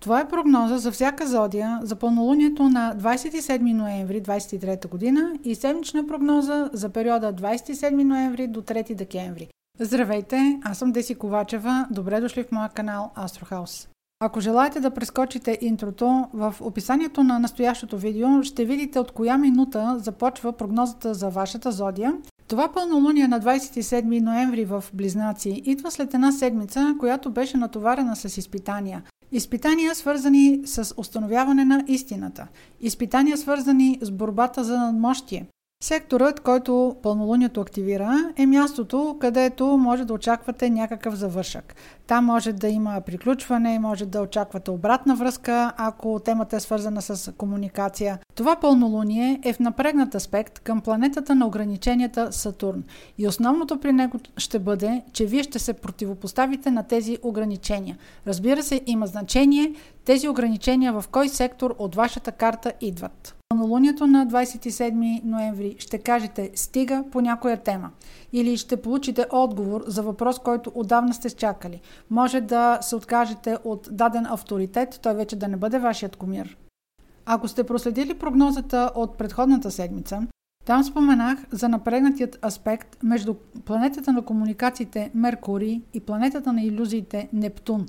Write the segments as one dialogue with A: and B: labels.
A: Това е прогноза за всяка зодия за пълнолунието на 27 ноември 23 година и седмична прогноза за периода 27 ноември до 3 декември. Здравейте, аз съм Деси Ковачева. Добре дошли в моя канал Астрохаус. Ако желаете да прескочите интрото, в описанието на настоящото видео ще видите от коя минута започва прогнозата за вашата зодия. Това пълнолуние на 27 ноември в Близнаци идва след една седмица, която беше натоварена с изпитания. Изпитания свързани с установяване на истината. Изпитания свързани с борбата за надмощие. Секторът, който пълнолунието активира, е мястото, където може да очаквате някакъв завършък. Там може да има приключване, може да очаквате обратна връзка, ако темата е свързана с комуникация. Това пълнолуние е в напрегнат аспект към планетата на ограниченията Сатурн. И основното при него ще бъде, че вие ще се противопоставите на тези ограничения. Разбира се, има значение тези ограничения в кой сектор от вашата карта идват. Пълнолунието на 27 ноември ще кажете стига по някоя тема или ще получите отговор за въпрос, който отдавна сте чакали. Може да се откажете от даден авторитет, той вече да не бъде вашият комир. Ако сте проследили прогнозата от предходната седмица, там споменах за напрегнатият аспект между планетата на комуникациите Меркурий и планетата на иллюзиите Нептун,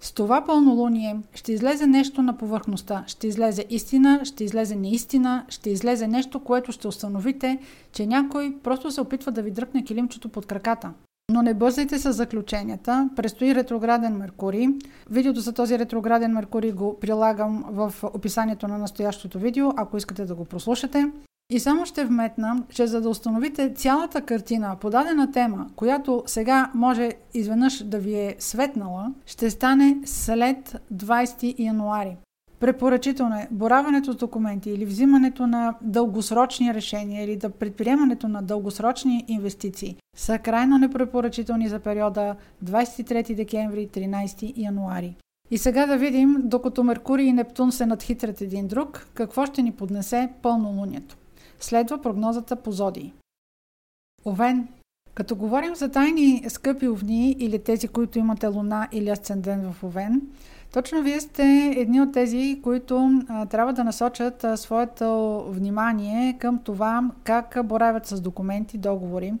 A: с това пълнолуние ще излезе нещо на повърхността. Ще излезе истина, ще излезе неистина, ще излезе нещо, което ще установите, че някой просто се опитва да ви дръпне килимчето под краката. Но не бързайте с заключенията. Престои ретрограден Меркурий. Видеото за този ретрограден Меркурий го прилагам в описанието на настоящото видео, ако искате да го прослушате. И само ще вметна, че за да установите цялата картина по дадена тема, която сега може изведнъж да ви е светнала, ще стане след 20 януари. Препоръчително е бораването с документи или взимането на дългосрочни решения или да предприемането на дългосрочни инвестиции са крайно непрепоръчителни за периода 23 декември 13 януари. И сега да видим, докато Меркурий и Нептун се надхитрят един друг, какво ще ни поднесе пълнолунието. Следва прогнозата по зодии. Овен. Като говорим за тайни скъпи овни или тези, които имате луна или асцендент в Овен, точно вие сте едни от тези, които а, трябва да насочат а, своето внимание към това как боравят с документи, договори,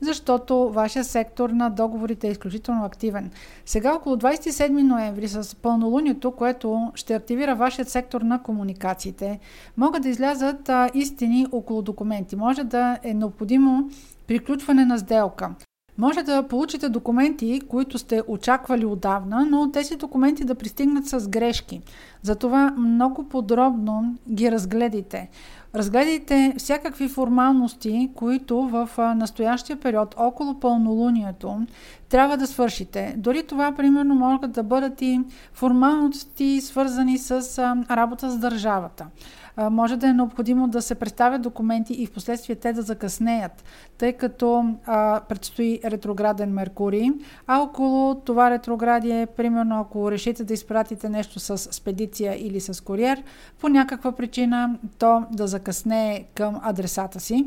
A: защото вашия сектор на договорите е изключително активен. Сега около 27 ноември с пълнолунието, което ще активира вашият сектор на комуникациите, могат да излязат а, истини около документи. Може да е необходимо приключване на сделка. Може да получите документи, които сте очаквали отдавна, но тези документи да пристигнат с грешки. Затова много подробно ги разгледайте. Разгледайте всякакви формалности, които в настоящия период, около пълнолунието, трябва да свършите. Дори това, примерно, могат да бъдат и формалности, свързани с работа с държавата може да е необходимо да се представят документи и в последствие те да закъснеят, тъй като а, предстои ретрограден Меркурий, а около това ретроградие, примерно ако решите да изпратите нещо с спедиция или с куриер, по някаква причина то да закъснее към адресата си.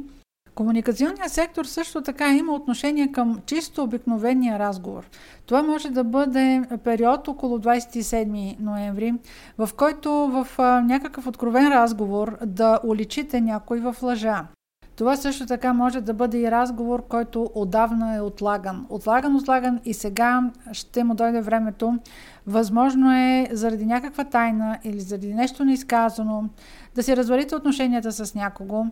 A: Комуникационният сектор също така има отношение към чисто обикновения разговор. Това може да бъде период около 27 ноември, в който в някакъв откровен разговор да уличите някой в лъжа. Това също така може да бъде и разговор, който отдавна е отлаган. Отлаган, отлаган и сега ще му дойде времето. Възможно е заради някаква тайна или заради нещо неизказано да си развалите отношенията с някого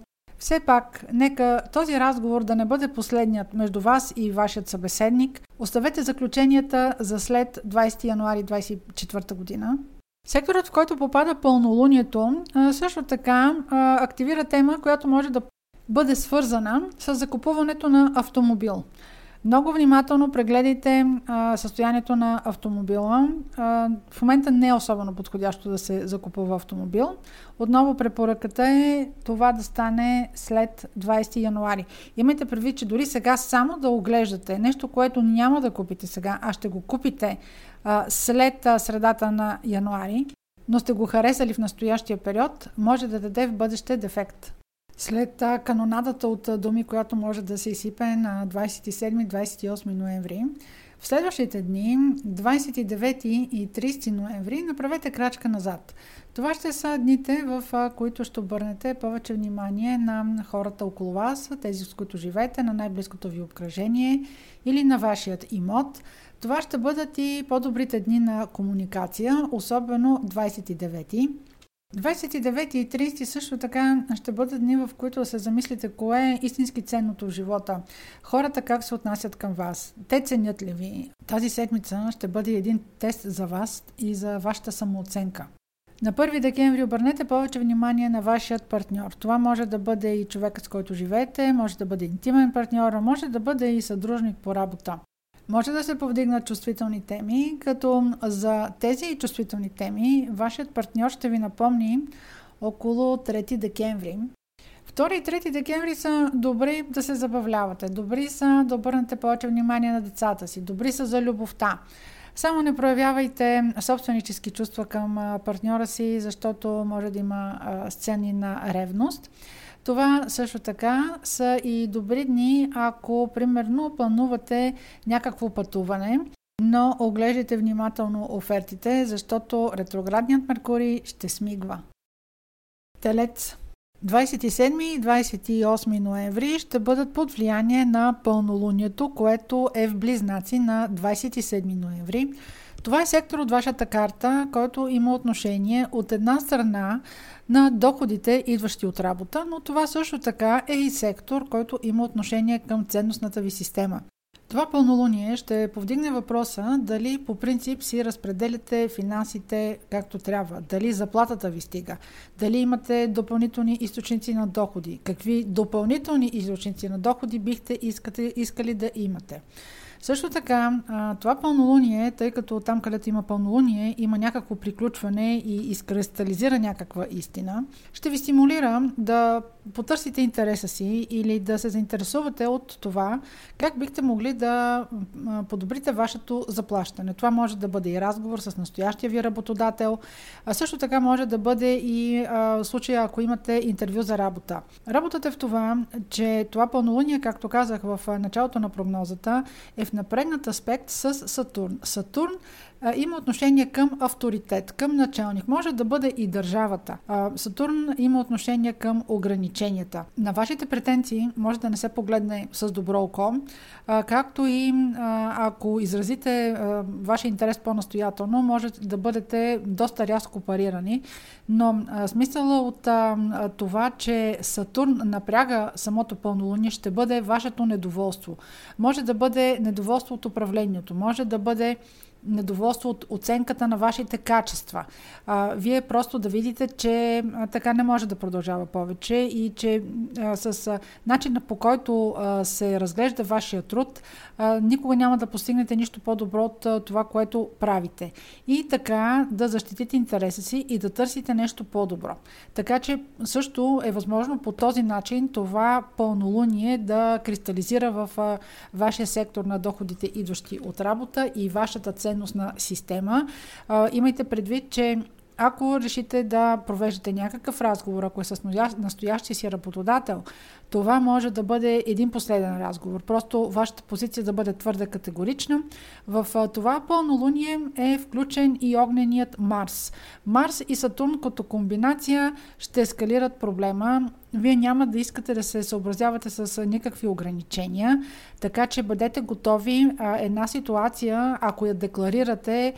A: все пак, нека този разговор да не бъде последният между вас и вашият събеседник. Оставете заключенията за след 20 януари 2024 година. Секторът, в който попада пълнолунието, също така активира тема, която може да бъде свързана с закупуването на автомобил. Много внимателно прегледайте а, състоянието на автомобила. А, в момента не е особено подходящо да се закупува автомобил. Отново препоръката е това да стане след 20 януари. Имайте предвид, че дори сега само да оглеждате нещо, което няма да купите сега, а ще го купите а, след а, средата на януари, но сте го харесали в настоящия период, може да даде в бъдеще дефект. След канонадата от думи, която може да се изсипе на 27-28 ноември, В следващите дни, 29 и 30 ноември, направете крачка назад. Това ще са дните, в които ще обърнете повече внимание на хората около вас, тези с които живеете, на най-близкото ви обкръжение или на вашият имот. Това ще бъдат и по-добрите дни на комуникация, особено 29. 29 и 30 също така ще бъдат дни, в които се замислите кое е истински ценното в живота. Хората как се отнасят към вас. Те ценят ли ви? Тази седмица ще бъде един тест за вас и за вашата самооценка. На 1 декември обърнете повече внимание на вашият партньор. Това може да бъде и човекът, с който живеете, може да бъде интимен партньор, може да бъде и съдружник по работа. Може да се повдигнат чувствителни теми, като за тези чувствителни теми вашият партньор ще ви напомни около 3 декември. 2 и 3 декември са добри да се забавлявате, добри са да обърнете повече внимание на децата си, добри са за любовта. Само не проявявайте собственически чувства към партньора си, защото може да има сцени на ревност. Това също така са и добри дни, ако примерно планувате някакво пътуване, но оглеждайте внимателно офертите, защото ретроградният Меркурий ще смигва. Телец 27 и 28 ноември ще бъдат под влияние на пълнолунието, което е в близнаци на 27 ноември. Това е сектор от вашата карта, който има отношение от една страна на доходите, идващи от работа, но това също така е и сектор, който има отношение към ценностната ви система. Това пълнолуние ще повдигне въпроса дали по принцип си разпределяте финансите както трябва, дали заплатата ви стига, дали имате допълнителни източници на доходи, какви допълнителни източници на доходи бихте искали да имате. Също така, това пълнолуние, тъй като там, където има пълнолуние, има някакво приключване и изкристализира някаква истина, ще ви стимулира да потърсите интереса си или да се заинтересувате от това как бихте могли да подобрите вашето заплащане. Това може да бъде и разговор с настоящия ви работодател, а също така може да бъде и случая, ако имате интервю за работа. Работата е в това, че това пълнолуние, както казах в началото на прогнозата, е в напрегнат аспект с Сатурн. Сатурн а, има отношение към авторитет, към началник. Може да бъде и държавата. А, Сатурн има отношение към ограниченията. На вашите претенции може да не се погледне с добро око, а, както и а, ако изразите а, вашия интерес по-настоятелно, може да бъдете доста рязко парирани. Но а, от а, това, че Сатурн напряга самото пълнолуние, ще бъде вашето недоволство. Може да бъде недоволство от управлението, може да бъде недоволство от оценката на вашите качества. А, вие просто да видите, че а, така не може да продължава повече и че а, с начина по който а, се разглежда вашия труд, а, никога няма да постигнете нищо по-добро от а, това, което правите. И така да защитите интереса си и да търсите нещо по-добро. Така че също е възможно по този начин това пълнолуние да кристализира в а, вашия сектор на доходите, идващи от работа и вашата цел ценностна система. А, имайте предвид, че ако решите да провеждате някакъв разговор, ако е с настоящия си работодател, това може да бъде един последен разговор. Просто вашата позиция да бъде твърде категорична. В това пълнолуние е включен и огненият Марс. Марс и Сатурн като комбинация ще ескалират проблема. Вие няма да искате да се съобразявате с никакви ограничения, така че бъдете готови една ситуация, ако я декларирате,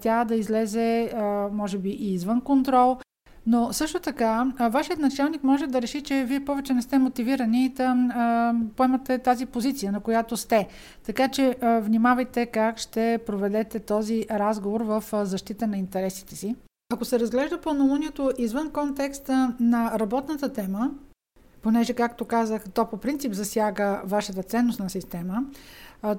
A: тя да излезе може би и извън контрол, но също така, вашият началник може да реши, че вие повече не сте мотивирани да а, поемате тази позиция, на която сте. Така че а, внимавайте как ще проведете този разговор в защита на интересите си. Ако се разглежда пълнолунието извън контекста на работната тема, понеже, както казах, то по принцип засяга вашата ценностна система,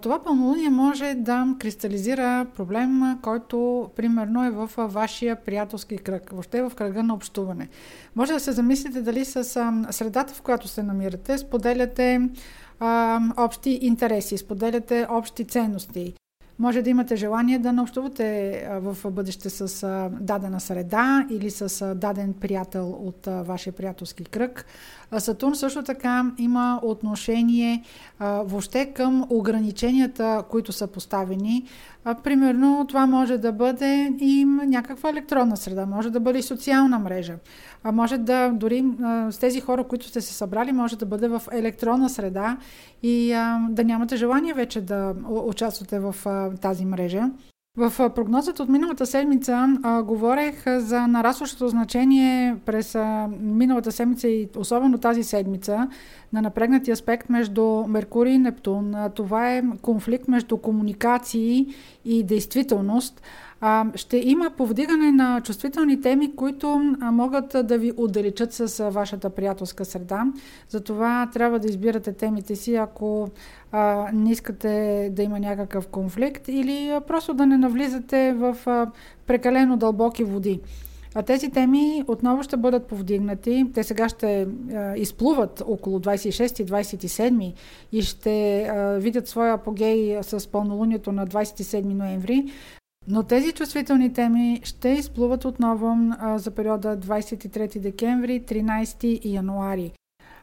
A: това пълнолуние може да кристализира проблем, който примерно е в вашия приятелски кръг, въобще в кръга на общуване. Може да се замислите дали с средата, в която се намирате, споделяте общи интереси, споделяте общи ценности. Може да имате желание да наобщувате в бъдеще с дадена среда или с даден приятел от вашия приятелски кръг. Сатурн също така има отношение въобще към ограниченията, които са поставени. Примерно това може да бъде и някаква електронна среда, може да бъде и социална мрежа. А може да, дори с тези хора, които сте се събрали, може да бъде в електронна среда и да нямате желание вече да участвате в тази мрежа. В прогнозата от миналата седмица а, говорех за нарастващото значение през а, миналата седмица и особено тази седмица на напрегнати аспект между Меркурий и Нептун. А, това е конфликт между комуникации и действителност а, ще има повдигане на чувствителни теми, които а, могат да ви отдалечат с а, вашата приятелска среда. Затова трябва да избирате темите си, ако а, не искате да има някакъв конфликт или а, просто да не навлизате в а, прекалено дълбоки води. А тези теми отново ще бъдат повдигнати. Те сега ще а, изплуват около 26-27 и ще а, видят своя апогей с пълнолунието на 27 ноември. Но тези чувствителни теми ще изплуват отново а, за периода 23 декември 13 януари.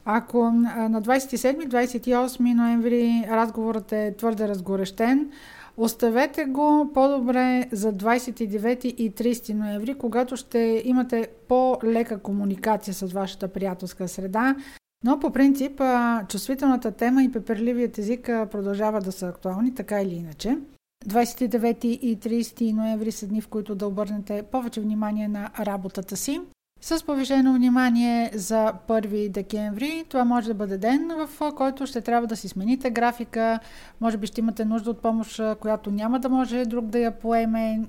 A: Ако на 27-28 ноември разговорът е твърде разгорещен, оставете го по-добре за 29 и 30 ноември, когато ще имате по-лека комуникация с вашата приятелска среда. Но по принцип чувствителната тема и пеперливият език продължава да са актуални, така или иначе. 29 и 30 ноември са дни, в които да обърнете повече внимание на работата си. С повишено внимание за 1 декември, това може да бъде ден, в който ще трябва да си смените графика, може би ще имате нужда от помощ, която няма да може друг да я поеме,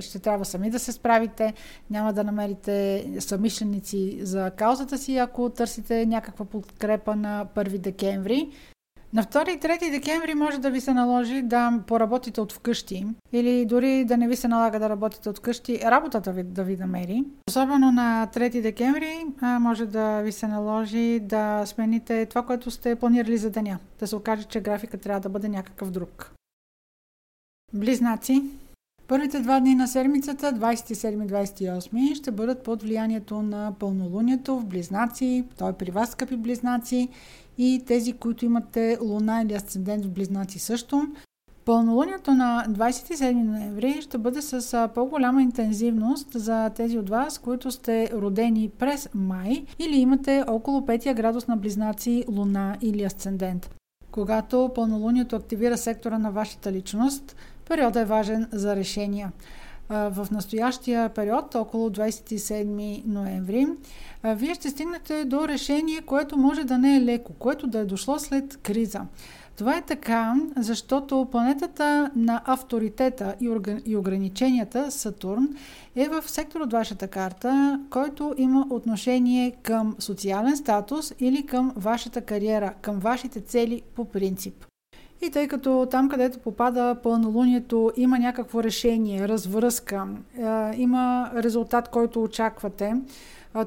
A: ще трябва сами да се справите, няма да намерите съмишленици за каузата си, ако търсите някаква подкрепа на 1 декември. На 2 и 3 декември може да ви се наложи да поработите от вкъщи или дори да не ви се налага да работите от вкъщи, работата ви да ви намери. Особено на 3 декември може да ви се наложи да смените това, което сте планирали за деня. Да се окаже, че графика трябва да бъде някакъв друг. Близнаци. Първите два дни на седмицата, 27-28, ще бъдат под влиянието на пълнолунието в Близнаци. Той при вас, скъпи Близнаци и тези, които имате луна или асцендент в близнаци също. Пълнолунието на 27 ноември ще бъде с по-голяма интензивност за тези от вас, които сте родени през май или имате около 5 градус на близнаци, луна или асцендент. Когато пълнолунието активира сектора на вашата личност, периодът е важен за решения в настоящия период, около 27 ноември, вие ще стигнете до решение, което може да не е леко, което да е дошло след криза. Това е така, защото планетата на авторитета и ограниченията, Сатурн, е в сектор от вашата карта, който има отношение към социален статус или към вашата кариера, към вашите цели по принцип. И тъй като там, където попада пълнолунието, има някакво решение, развръзка, е, има резултат, който очаквате,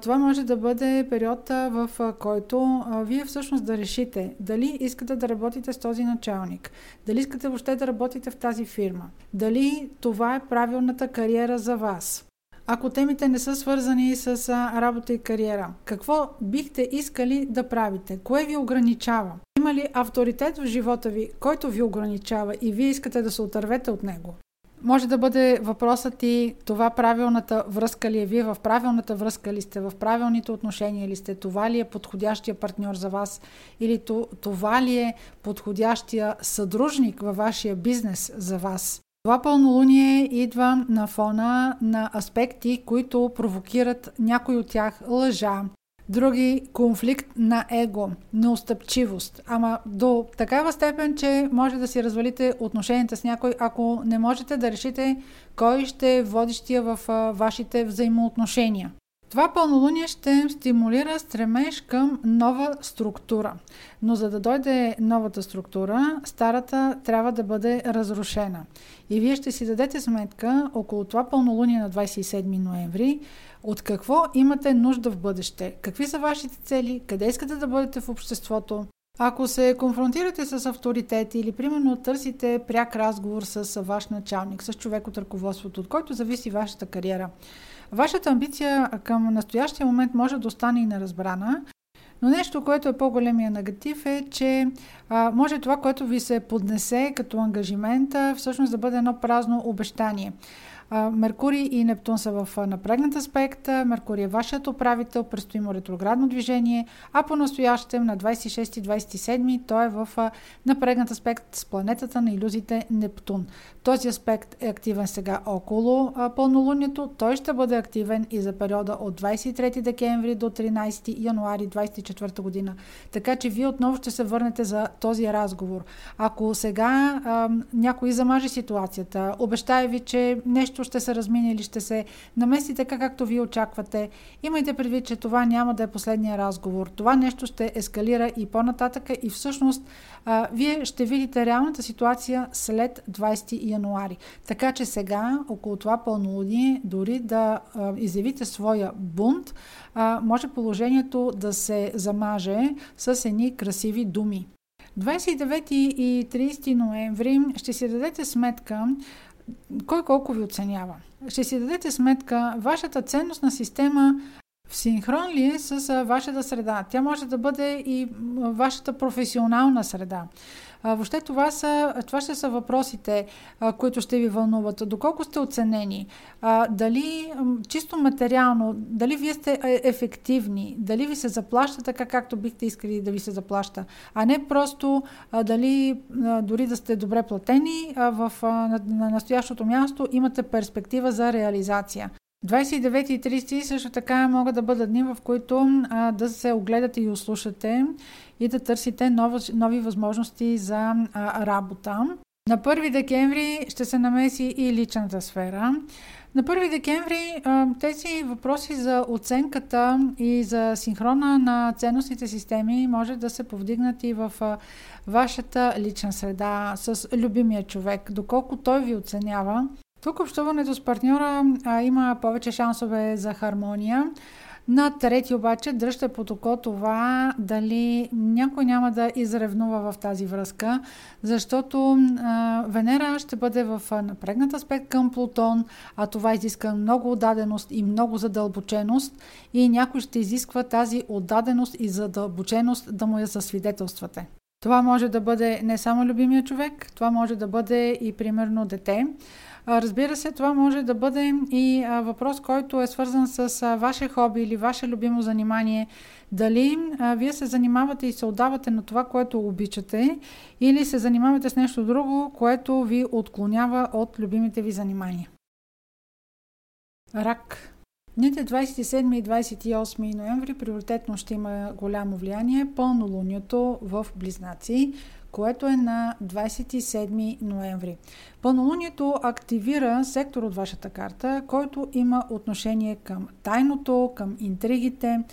A: това може да бъде период, в който вие всъщност да решите дали искате да работите с този началник, дали искате въобще да работите в тази фирма, дали това е правилната кариера за вас. Ако темите не са свързани с работа и кариера, какво бихте искали да правите? Кое ви ограничава? Има ли авторитет в живота ви, който ви ограничава и вие искате да се отървете от него? Може да бъде въпросът и това правилната връзка ли е? Вие, в правилната връзка ли сте, в правилните отношения ли сте, това ли е подходящия партньор за вас? Или това ли е подходящия съдружник във вашия бизнес за вас. Това пълнолуние идва на фона на аспекти, които провокират някой от тях лъжа, други конфликт на его, неустъпчивост. Ама до такава степен, че може да си развалите отношенията с някой, ако не можете да решите кой ще е водещия в вашите взаимоотношения. Това пълнолуние ще стимулира стремеж към нова структура. Но за да дойде новата структура, старата трябва да бъде разрушена. И вие ще си дадете сметка около това пълнолуние на 27 ноември, от какво имате нужда в бъдеще, какви са вашите цели, къде искате да бъдете в обществото, Ако се конфронтирате с авторитет или примерно търсите пряк разговор с ваш началник, с човек от ръководството, от който зависи вашата кариера, вашата амбиция към настоящия момент може да остане и неразбрана, но нещо, което е по-големия негатив е, че а, може това, което ви се поднесе като ангажимент, всъщност да бъде едно празно обещание. Меркурий и Нептун са в напрегнат аспект. Меркурий е вашият управител, предстои му ретроградно движение, а по настоящем на 26-27 той е в напрегнат аспект с планетата на иллюзите Нептун. Този аспект е активен сега около пълнолунието. Той ще бъде активен и за периода от 23 декември до 13 януари 24 година. Така че вие отново ще се върнете за този разговор. Ако сега а, някой замаже ситуацията, обещая ви, че нещо нещо ще се размине или ще се намеси така, както вие очаквате, имайте предвид, че това няма да е последния разговор. Това нещо ще ескалира и по-нататъка и всъщност а, вие ще видите реалната ситуация след 20 януари. Така че сега, около това пълнолуние, дори да а, изявите своя бунт, а, може положението да се замаже с едни красиви думи. 29 и 30 ноември ще си дадете сметка кой колко ви оценява. Ще си дадете сметка, вашата ценностна система в синхрон ли е с вашата среда? Тя може да бъде и вашата професионална среда. Въобще това, са, това ще са въпросите, които ще ви вълнуват. Доколко сте оценени? Дали чисто материално, дали вие сте е, ефективни? Дали ви се заплаща така, както бихте искали да ви се заплаща? А не просто дали дори да сте добре платени в, на настоящото място имате перспектива за реализация. 29 и 30 също така могат да бъдат дни, в които а, да се огледате и услушате и да търсите нови, нови възможности за а, работа. На 1 декември ще се намеси и личната сфера. На 1 декември тези въпроси за оценката и за синхрона на ценностните системи може да се повдигнат и в вашата лична среда с любимия човек, доколко той ви оценява тук общуването с партньора има повече шансове за хармония. На трети обаче дръжте под око това дали някой няма да изревнува в тази връзка, защото а, Венера ще бъде в напрегнат аспект към Плутон, а това изиска много отдаденост и много задълбоченост и някой ще изисква тази отдаденост и задълбоченост да му я засвидетелствате. Това може да бъде не само любимия човек, това може да бъде и примерно дете. Разбира се, това може да бъде и въпрос, който е свързан с ваше хоби или ваше любимо занимание. Дали вие се занимавате и се отдавате на това, което обичате, или се занимавате с нещо друго, което ви отклонява от любимите ви занимания. Рак. Дните 27 и 28 ноември приоритетно ще има голямо влияние пълнолунието в Близнаци, което е на 27 ноември. Пълнолунието активира сектор от вашата карта, който има отношение към тайното, към интригите,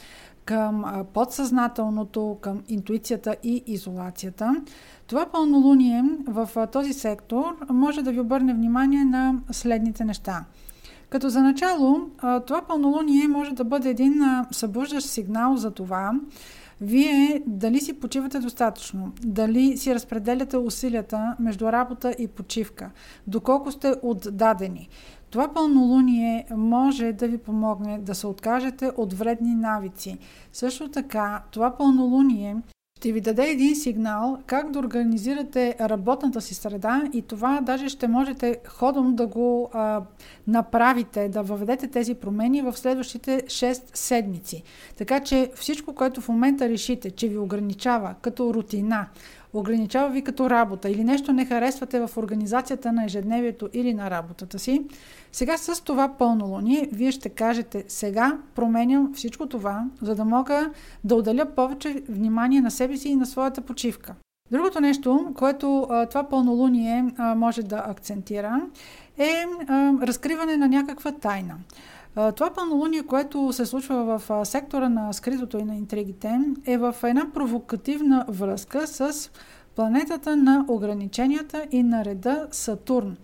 A: към подсъзнателното, към интуицията и изолацията. Това пълнолуние в този сектор може да ви обърне внимание на следните неща. Като за начало, това пълнолуние може да бъде един събуждащ сигнал за това, вие дали си почивате достатъчно, дали си разпределяте усилията между работа и почивка, доколко сте отдадени. Това пълнолуние може да ви помогне да се откажете от вредни навици. Също така, това пълнолуние ще ви даде един сигнал как да организирате работната си среда и това даже ще можете ходом да го а, направите, да въведете тези промени в следващите 6 седмици. Така че всичко, което в момента решите, че ви ограничава като рутина, ограничава ви като работа или нещо не харесвате в организацията на ежедневието или на работата си, сега с това пълнолуние вие ще кажете сега променям всичко това, за да мога да отделя повече внимание на себе си и на своята почивка. Другото нещо, което това пълнолуние може да акцентира, е разкриване на някаква тайна. Това пълнолуние, което се случва в сектора на скритото и на интригите, е в една провокативна връзка с планетата на ограниченията и на реда Сатурн.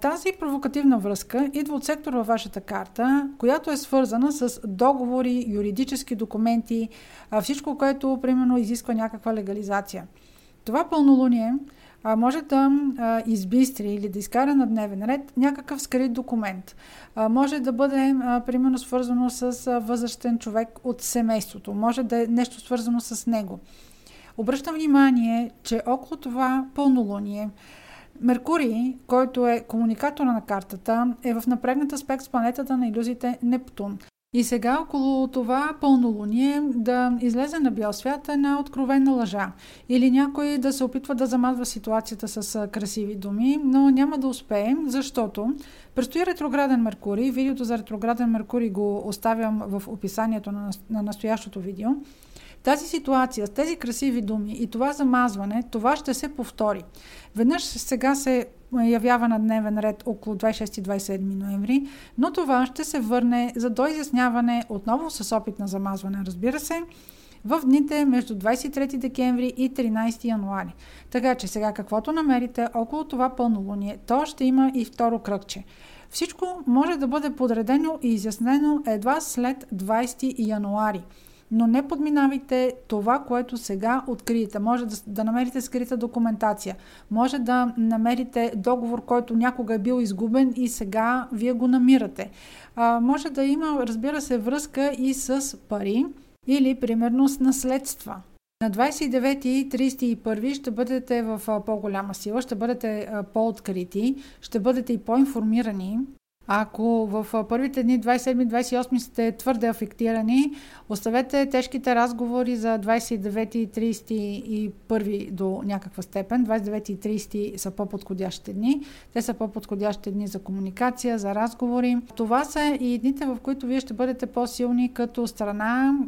A: Тази провокативна връзка идва от сектора във вашата карта, която е свързана с договори, юридически документи, всичко, което примерно изисква някаква легализация. Това пълнолуние а, може да а, избистри или да изкара на дневен ред някакъв скрит документ. А, може да бъде, а, примерно, свързано с а, възрастен човек от семейството. Може да е нещо свързано с него. Обръщам внимание, че около това пълнолуние Меркурий, който е комуникатора на картата, е в напрегнат аспект с планетата на иллюзиите Нептун. И сега около това пълнолуние да излезе на бял свят една откровена лъжа. Или някой да се опитва да замазва ситуацията с красиви думи, но няма да успее, защото предстои ретрограден Меркурий. Видеото за ретрограден Меркурий го оставям в описанието на настоящото видео. Тази ситуация с тези красиви думи и това замазване, това ще се повтори. Веднъж сега се явява на дневен ред около 26-27 ноември, но това ще се върне за доизясняване отново с опит на замазване, разбира се, в дните между 23 декември и 13 януари. Така че сега каквото намерите около това пълнолуние, то ще има и второ кръгче. Всичко може да бъде подредено и изяснено едва след 20 януари но не подминавайте това, което сега откриете. Може да, да намерите скрита документация, може да намерите договор, който някога е бил изгубен и сега вие го намирате. А, може да има, разбира се, връзка и с пари или примерно с наследства. На 29 и 31 ще бъдете в по-голяма сила, ще бъдете по-открити, ще бъдете и по-информирани. Ако в първите дни 27-28 сте твърде афектирани, оставете тежките разговори за 29 и 30 и 1 до някаква степен. 29 и 30 са по-подходящите дни. Те са по-подходящите дни за комуникация, за разговори. Това са и дните, в които вие ще бъдете по-силни като страна,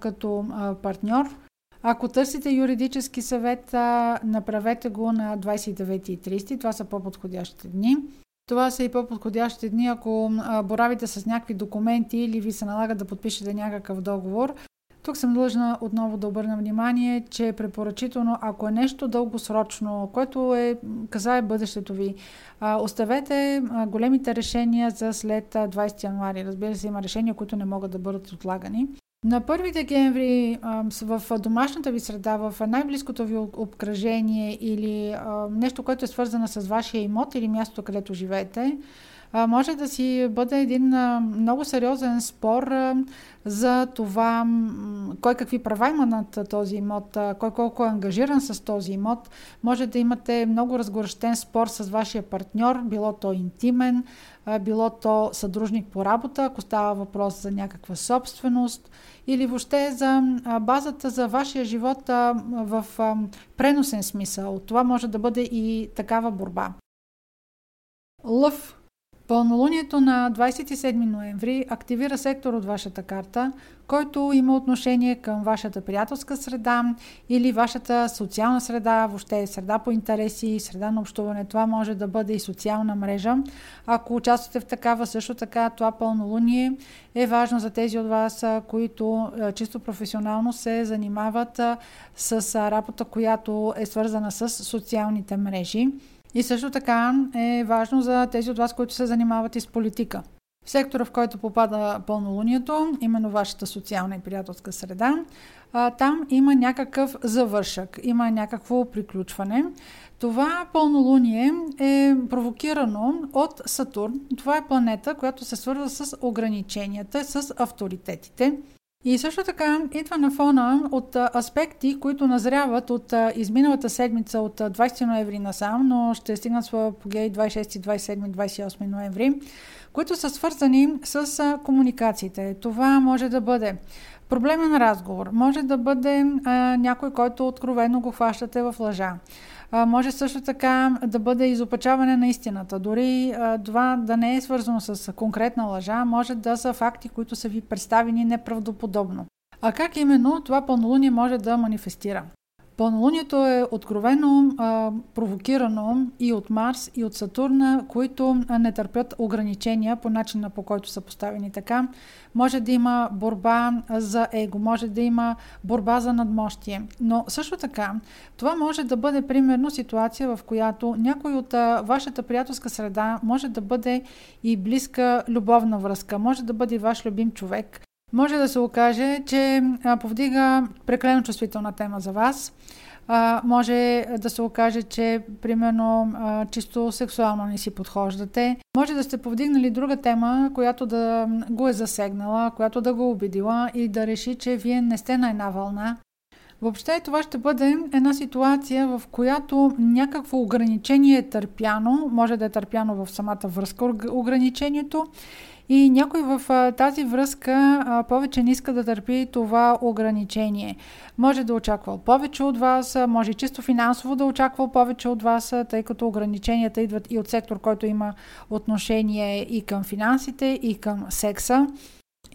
A: като партньор. Ако търсите юридически съвет, направете го на 29 и 30. Това са по-подходящите дни. Това са и по-подходящи дни, ако боравите с някакви документи или ви се налага да подпишете някакъв договор. Тук съм длъжна отново да обърна внимание, че препоръчително, ако е нещо дългосрочно, което е, казае бъдещето ви, оставете големите решения за след 20 януари. Разбира се, има решения, които не могат да бъдат отлагани. На 1 декември в домашната ви среда, в най-близкото ви обкръжение или нещо, което е свързано с вашия имот или мястото, където живеете, може да си бъде един много сериозен спор за това кой какви права има над този имот, кой колко е ангажиран с този имот. Може да имате много разгорещен спор с вашия партньор, било то интимен, било то съдружник по работа, ако става въпрос за някаква собственост или въобще за базата за вашия живот в преносен смисъл. Това може да бъде и такава борба. Лъв Пълнолунието на 27 ноември активира сектор от вашата карта, който има отношение към вашата приятелска среда или вашата социална среда, въобще среда по интереси, среда на общуване. Това може да бъде и социална мрежа. Ако участвате в такава, също така това пълнолуние е важно за тези от вас, които чисто професионално се занимават с работа, която е свързана с социалните мрежи. И също така е важно за тези от вас, които се занимават и с политика. В сектора, в който попада пълнолунието, именно вашата социална и приятелска среда, там има някакъв завършък, има някакво приключване. Това пълнолуние е провокирано от Сатурн. Това е планета, която се свързва с ограниченията, с авторитетите. И също така идва на фона от аспекти, които назряват от изминалата седмица от 20 ноември насам, но ще стигнат своя апогей 26, 27, 28 ноември, които са свързани с комуникациите. Това може да бъде проблемен разговор, може да бъде а, някой, който откровено го хващате в лъжа а, може също така да бъде изопачаване на истината. Дори а, това да не е свързано с конкретна лъжа, може да са факти, които са ви представени неправдоподобно. А как именно това пълнолуние може да манифестира? Пълнолунието е откровено а, провокирано и от Марс, и от Сатурна, които не търпят ограничения по начина по който са поставени така. Може да има борба за его, може да има борба за надмощие. Но също така, това може да бъде примерно ситуация, в която някой от а, вашата приятелска среда може да бъде и близка любовна връзка, може да бъде ваш любим човек, може да се окаже, че повдига прекалено чувствителна тема за вас. Може да се окаже, че примерно чисто сексуално не си подхождате. Може да сте повдигнали друга тема, която да го е засегнала, която да го обидила и да реши, че вие не сте на една вълна. Въобще това ще бъде една ситуация, в която някакво ограничение е търпяно, може да е търпяно в самата връзка ограничението и някой в тази връзка повече не иска да търпи това ограничение. Може да очаква повече от вас, може чисто финансово да очаква повече от вас, тъй като ограниченията идват и от сектор, който има отношение и към финансите, и към секса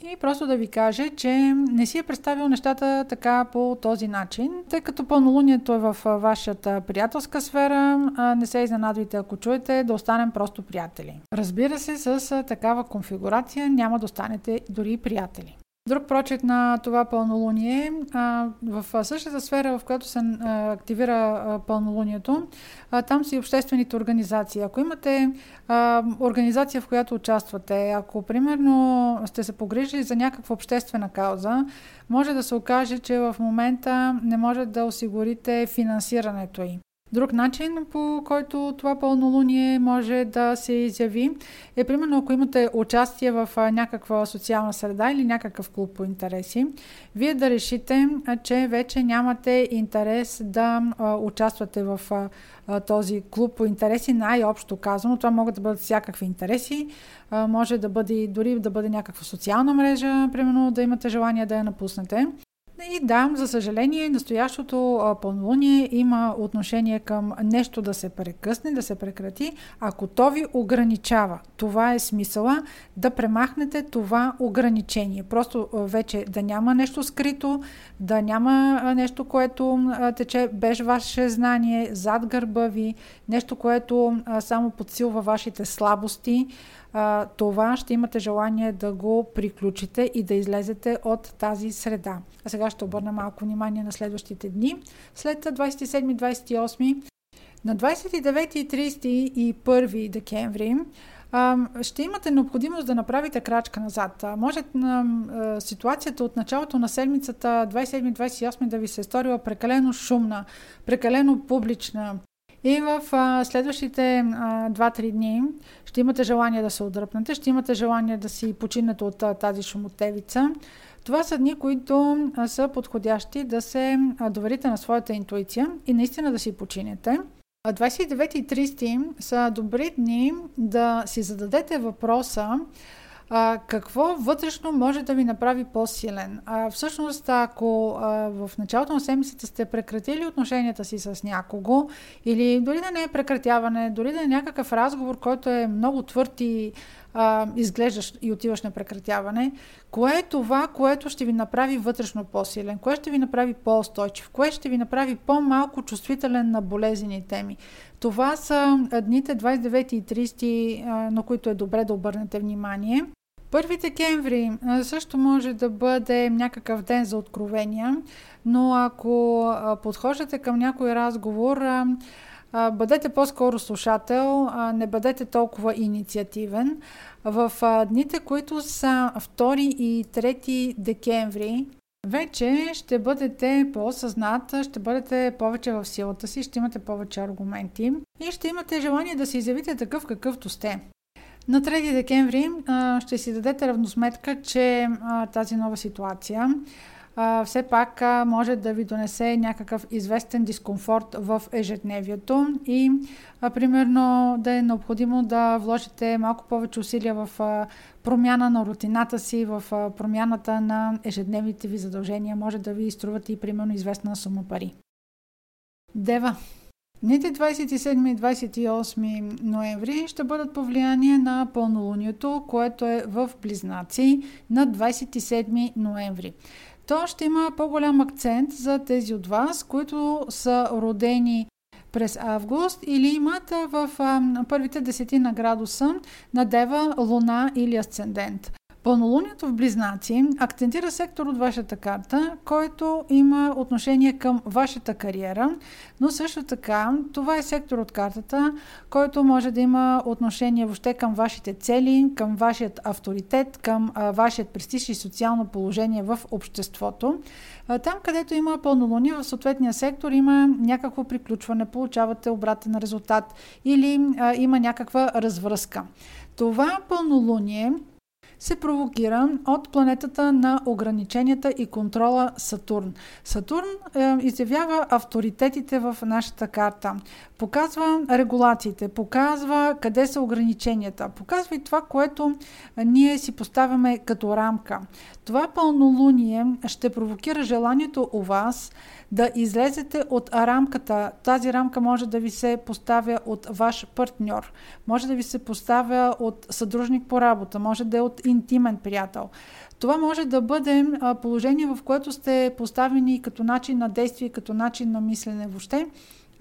A: и просто да ви каже, че не си е представил нещата така по този начин, тъй като пълнолунието е в вашата приятелска сфера, не се изненадвайте ако чуете да останем просто приятели. Разбира се, с такава конфигурация няма да останете дори приятели. Друг прочет на това пълнолуние а, в същата сфера, в която се а, активира а, пълнолунието, а, там са и обществените организации. Ако имате а, организация, в която участвате, ако примерно сте се погрижили за някаква обществена кауза, може да се окаже, че в момента не може да осигурите финансирането й. Друг начин, по който това пълнолуние може да се изяви, е примерно ако имате участие в някаква социална среда или някакъв клуб по интереси, вие да решите, че вече нямате интерес да участвате в този клуб по интереси, най-общо казано. Това могат да бъдат всякакви интереси, може да бъде дори да бъде някаква социална мрежа, примерно да имате желание да я напуснете. И да, за съжаление, настоящото пълнолуние има отношение към нещо да се прекъсне, да се прекрати, ако то ви ограничава. Това е смисъла да премахнете това ограничение. Просто вече да няма нещо скрито, да няма нещо, което тече без ваше знание, зад гърба ви, нещо, което само подсилва вашите слабости а, това ще имате желание да го приключите и да излезете от тази среда. А сега ще обърна малко внимание на следващите дни. След 27-28 на 29 30 и 1 декември ще имате необходимост да направите крачка назад. Може на ситуацията от началото на седмицата 27-28 да ви се е сторила прекалено шумна, прекалено публична, и в а, следващите а, 2-3 дни ще имате желание да се отдръпнете, ще имате желание да си починете от а, тази шумотевица. Това са дни, които а, са подходящи да се а, доверите на своята интуиция и наистина да си починете. 29 и 30 са добри дни да си зададете въпроса а, какво вътрешно може да ви направи по-силен. А, всъщност, ако а, в началото на седмицата сте прекратили отношенията си с някого, или дори да не е прекратяване, дори да е някакъв разговор, който е много твърд и а, изглеждаш и отиваш на прекратяване, кое е това, което ще ви направи вътрешно по-силен, кое ще ви направи по-устойчив, кое ще ви направи по-малко чувствителен на болезни теми. Това са дните 29 и 30, на които е добре да обърнете внимание. Първи декември също може да бъде някакъв ден за откровения, но ако подхождате към някой разговор, бъдете по-скоро слушател, не бъдете толкова инициативен. В дните, които са 2 и 3 декември, вече ще бъдете по-осъзната, ще бъдете повече в силата си, ще имате повече аргументи и ще имате желание да се изявите такъв какъвто сте. На 3 декември а, ще си дадете равносметка, че а, тази нова ситуация а, все пак а, може да ви донесе някакъв известен дискомфорт в ежедневието и а, примерно да е необходимо да вложите малко повече усилия в а, промяна на рутината си, в а, промяната на ежедневните ви задължения. Може да ви струват и примерно известна сума пари. Дева. Дните 27 и 28 ноември ще бъдат по влияние на пълнолунието, което е в Близнаци на 27 ноември. то ще има по-голям акцент за тези от вас, които са родени през август или имат в първите десетина градуса на Дева, Луна или Асцендент. Пълнолунието в Близнаци акцентира сектор от вашата карта, който има отношение към вашата кариера, но също така това е сектор от картата, който може да има отношение въобще към вашите цели, към вашият авторитет, към вашият престиж и социално положение в обществото. Там, където има пълнолуние в съответния сектор, има някакво приключване, получавате обратен резултат или а, има някаква развръзка. Това пълнолуние се провокира от планетата на ограниченията и контрола Сатурн. Сатурн е, изявява авторитетите в нашата карта, показва регулациите, показва къде са ограниченията, показва и това, което ние си поставяме като рамка. Това пълнолуние ще провокира желанието у вас да излезете от рамката. Тази рамка може да ви се поставя от ваш партньор, може да ви се поставя от съдружник по работа, може да е от интимен приятел. Това може да бъде положение, в което сте поставени като начин на действие, като начин на мислене въобще.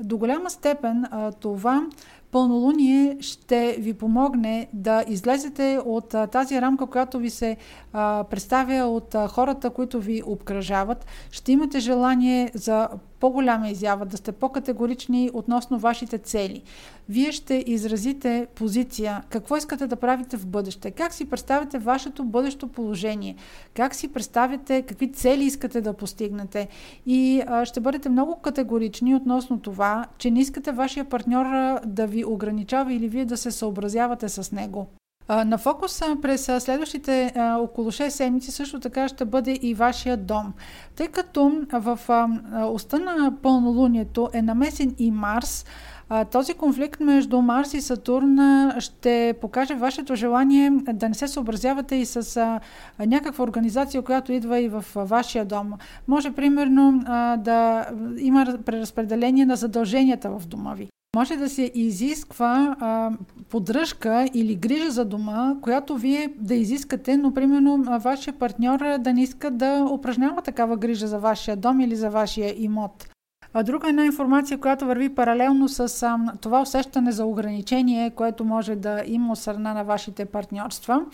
A: До голяма степен това пълнолуние ще ви помогне да излезете от тази рамка, която ви се представя от хората, които ви обкръжават. Ще имате желание за по-голяма изява, да сте по-категорични относно вашите цели. Вие ще изразите позиция, какво искате да правите в бъдеще, как си представяте вашето бъдещо положение, как си представяте какви цели искате да постигнете и а, ще бъдете много категорични относно това, че не искате вашия партньор да ви ограничава или вие да се съобразявате с него. На фокуса през следващите около 6 седмици също така ще бъде и вашия дом. Тъй като в оста на пълнолунието е намесен и Марс, този конфликт между Марс и Сатурн ще покаже вашето желание да не се съобразявате и с някаква организация, която идва и в вашия дом. Може, примерно, да има преразпределение на задълженията в дома ви може да се изисква а, поддръжка или грижа за дома, която вие да изискате, но примерно вашия партньор да не иска да упражнява такава грижа за вашия дом или за вашия имот. А друга една информация, която върви паралелно с а, това усещане за ограничение, което може да има от страна на вашите партньорства,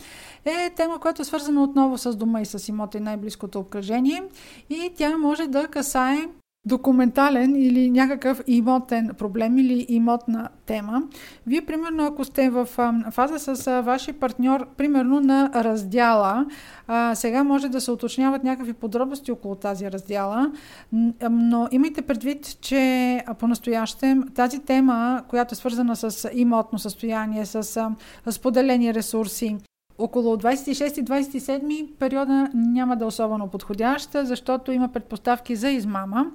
A: е тема, която е свързана отново с дома и с имота и най-близкото обкръжение. И тя може да касае документален или някакъв имотен проблем или имотна тема. Вие, примерно, ако сте в фаза с вашия партньор, примерно на раздяла, сега може да се уточняват някакви подробности около тази раздяла, но имайте предвид, че по-настоящем тази тема, която е свързана с имотно състояние, с споделени ресурси, около 26-27 периода няма да е особено подходяща, защото има предпоставки за измама.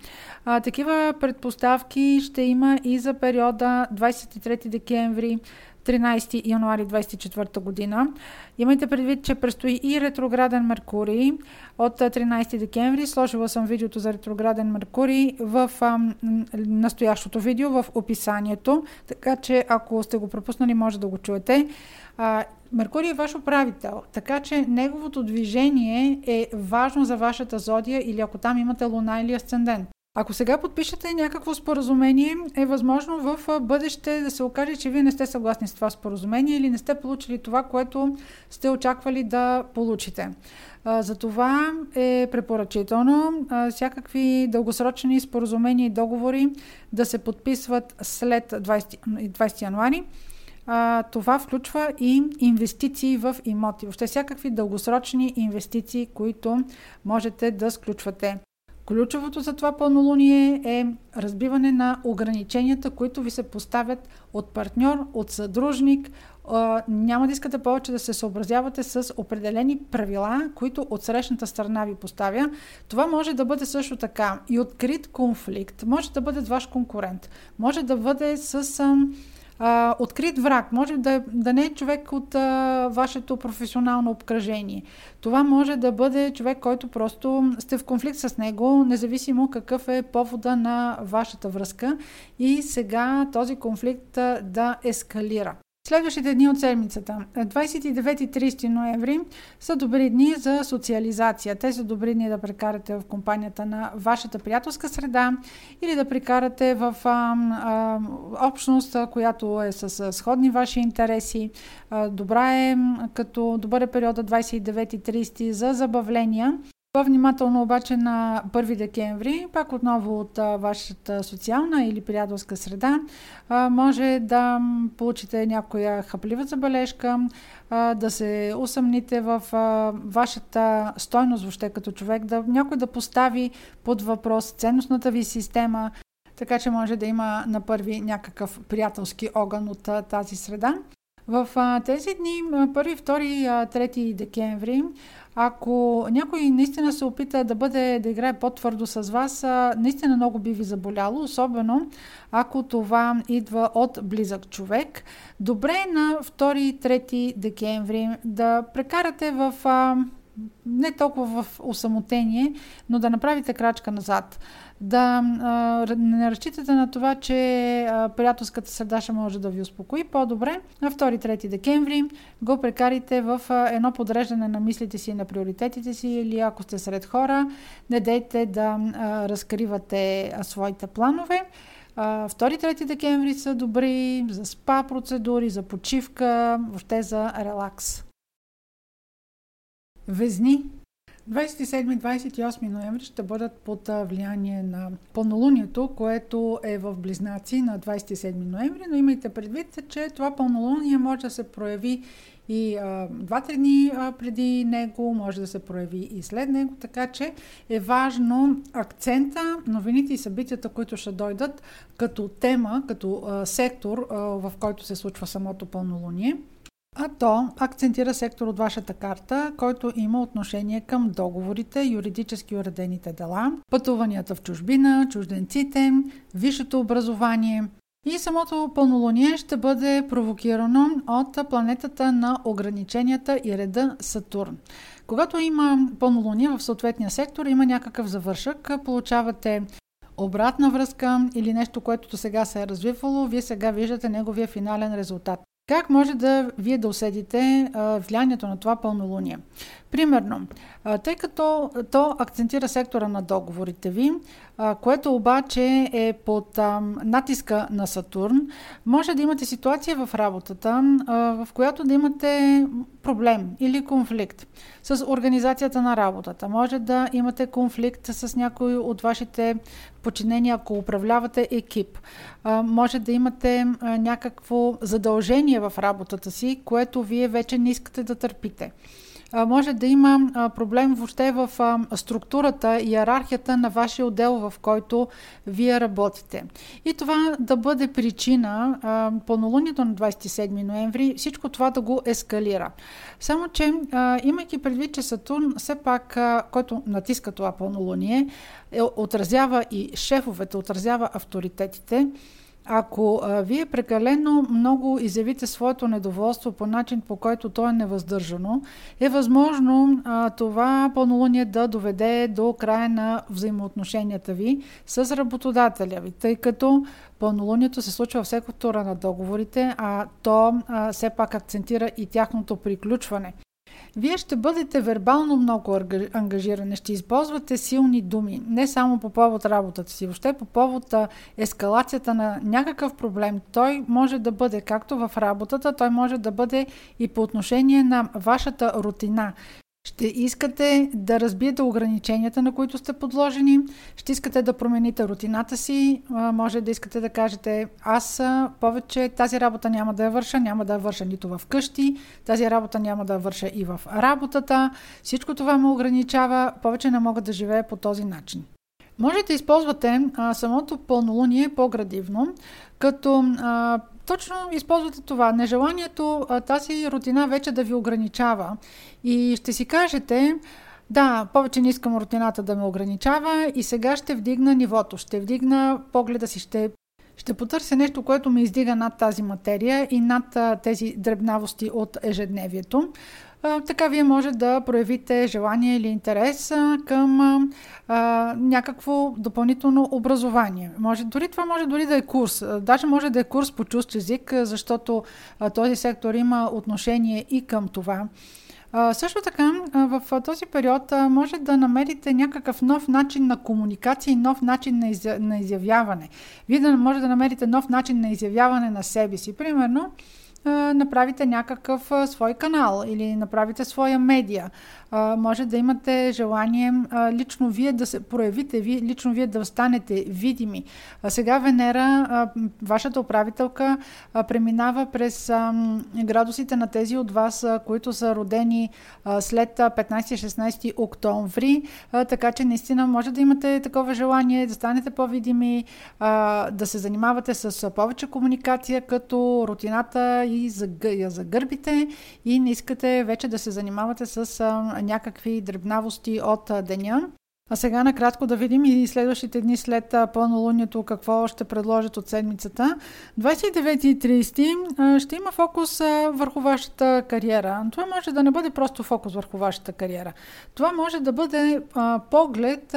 A: А, такива предпоставки ще има и за периода 23 декември 13 януари 24 година. Имайте предвид, че предстои и ретрограден Меркурий от 13 декември. Сложила съм видеото за ретрограден Меркурий в а, настоящото видео, в описанието, така че ако сте го пропуснали, може да го чуете. А, Меркурий е ваш управител, така че неговото движение е важно за вашата зодия или ако там имате луна или асцендент. Ако сега подпишете някакво споразумение, е възможно в бъдеще да се окаже, че вие не сте съгласни с това споразумение или не сте получили това, което сте очаквали да получите. Затова е препоръчително всякакви дългосрочни споразумения и договори да се подписват след 20, 20 януари това включва и инвестиции в имоти. Въобще всякакви дългосрочни инвестиции, които можете да сключвате. Ключовото за това пълнолуние е разбиване на ограниченията, които ви се поставят от партньор, от съдружник. Няма да искате повече да се съобразявате с определени правила, които от срещната страна ви поставя. Това може да бъде също така и открит конфликт. Може да бъде ваш конкурент. Може да бъде с а, открит враг. Може да, да не е човек от а, вашето професионално обкръжение. Това може да бъде човек, който просто сте в конфликт с него, независимо какъв е повода на вашата връзка и сега този конфликт а, да ескалира. Следващите дни от седмицата, 29 и 30 ноември, са добри дни за социализация. Те са добри дни да прекарате в компанията на вашата приятелска среда или да прекарате в а, а, общност, която е с сходни ваши интереси. А, добра е, като добър е периода 29 и 30 за забавления. По-внимателно обаче на 1 декември, пак отново от вашата социална или приятелска среда, може да получите някоя хаплива забележка, да се усъмните в вашата стойност въобще като човек, да някой да постави под въпрос ценностната ви система, така че може да има на първи някакъв приятелски огън от тази среда. В а, тези дни, 1, 2, 3 декември, ако някой наистина се опита да бъде, да играе по-твърдо с вас, наистина много би ви заболяло, особено ако това идва от близък човек. Добре е на 2-3 декември да прекарате в не толкова в осамотение, но да направите крачка назад. Да а, не разчитате на това, че а, приятелската среда ще може да ви успокои. По-добре на 2-3 декември го прекарите в а, едно подреждане на мислите си, на приоритетите си или ако сте сред хора, не дейте да а, разкривате а, своите планове. 2-3 декември са добри за спа процедури, за почивка, въобще за релакс. Везни 27-28 ноември ще бъдат под влияние на пълнолунието, което е в Близнаци на 27 ноември, но имайте предвид, че това пълнолуние може да се прояви и 2-3 дни а, преди него, може да се прояви и след него, така че е важно акцента, новините и събитията, които ще дойдат като тема, като а, сектор, а, в който се случва самото пълнолуние – а то акцентира сектор от вашата карта, който има отношение към договорите, юридически уредените дела, пътуванията в чужбина, чужденците, висшето образование. И самото пълнолуние ще бъде провокирано от планетата на ограниченията и реда Сатурн. Когато има пълнолуние в съответния сектор, има някакъв завършък, получавате обратна връзка или нещо, което до сега се е развивало, вие сега виждате неговия финален резултат. Как може да вие да усетите влиянието на това пълнолуние? Примерно, тъй като то акцентира сектора на договорите ви, което обаче е под натиска на Сатурн, може да имате ситуация в работата, в която да имате проблем или конфликт с организацията на работата. Може да имате конфликт с някой от вашите подчинения, ако управлявате екип. Може да имате някакво задължение в работата си, което вие вече не искате да търпите може да има проблем въобще в структурата, и иерархията на вашия отдел, в който вие работите. И това да бъде причина, пълнолунието на 27 ноември, всичко това да го ескалира. Само, че имайки предвид, че Сатурн все пак, който натиска това пълнолуние, е, отразява и шефовете, отразява авторитетите, ако а, вие прекалено много изявите своето недоволство по начин, по който то е невъздържано, е възможно а, това пълнолуние да доведе до края на взаимоотношенията ви с работодателя ви, тъй като пълнолунието се случва в сектора на договорите, а то а, все пак акцентира и тяхното приключване. Вие ще бъдете вербално много ангажирани, ще използвате силни думи, не само по повод работата си, въобще по повод ескалацията на някакъв проблем. Той може да бъде както в работата, той може да бъде и по отношение на вашата рутина. Ще искате да разбиете ограниченията, на които сте подложени, ще искате да промените рутината си, може да искате да кажете аз повече тази работа няма да я върша, няма да я върша нито в къщи, тази работа няма да я върша и в работата. Всичко това ме ограничава, повече не мога да живея по този начин. Може да използвате а, самото пълнолуние по-градивно, като а, точно използвате това. Нежеланието тази рутина вече да ви ограничава. И ще си кажете, да, повече не искам рутината да ме ограничава и сега ще вдигна нивото, ще вдигна погледа си, ще, ще потърся нещо, което ме издига над тази материя и над тези дребнавости от ежедневието. Така вие може да проявите желание или интерес към някакво допълнително образование. Може, дори това може дори да е курс. Даже може да е курс по чужд език, защото този сектор има отношение и към това. Също така, в този период може да намерите някакъв нов начин на комуникация и нов начин на изявяване. Вие да може да намерите нов начин на изявяване на себе си. Примерно, направите някакъв свой канал или направите своя медия а, може да имате желание а, лично вие да се проявите, ви, лично вие да станете видими. А сега Венера, а, вашата управителка, а, преминава през а, градусите на тези от вас, а, които са родени а, след 15-16 октомври, а, така че наистина може да имате такова желание да станете по-видими, а, да се занимавате с повече комуникация, като рутината и загърбите и не искате вече да се занимавате с а, някакви дребнавости от деня. А сега накратко да видим и следващите дни след пълнолунието какво ще предложат от седмицата. 29 и 30 ще има фокус върху вашата кариера. Това може да не бъде просто фокус върху вашата кариера. Това може да бъде поглед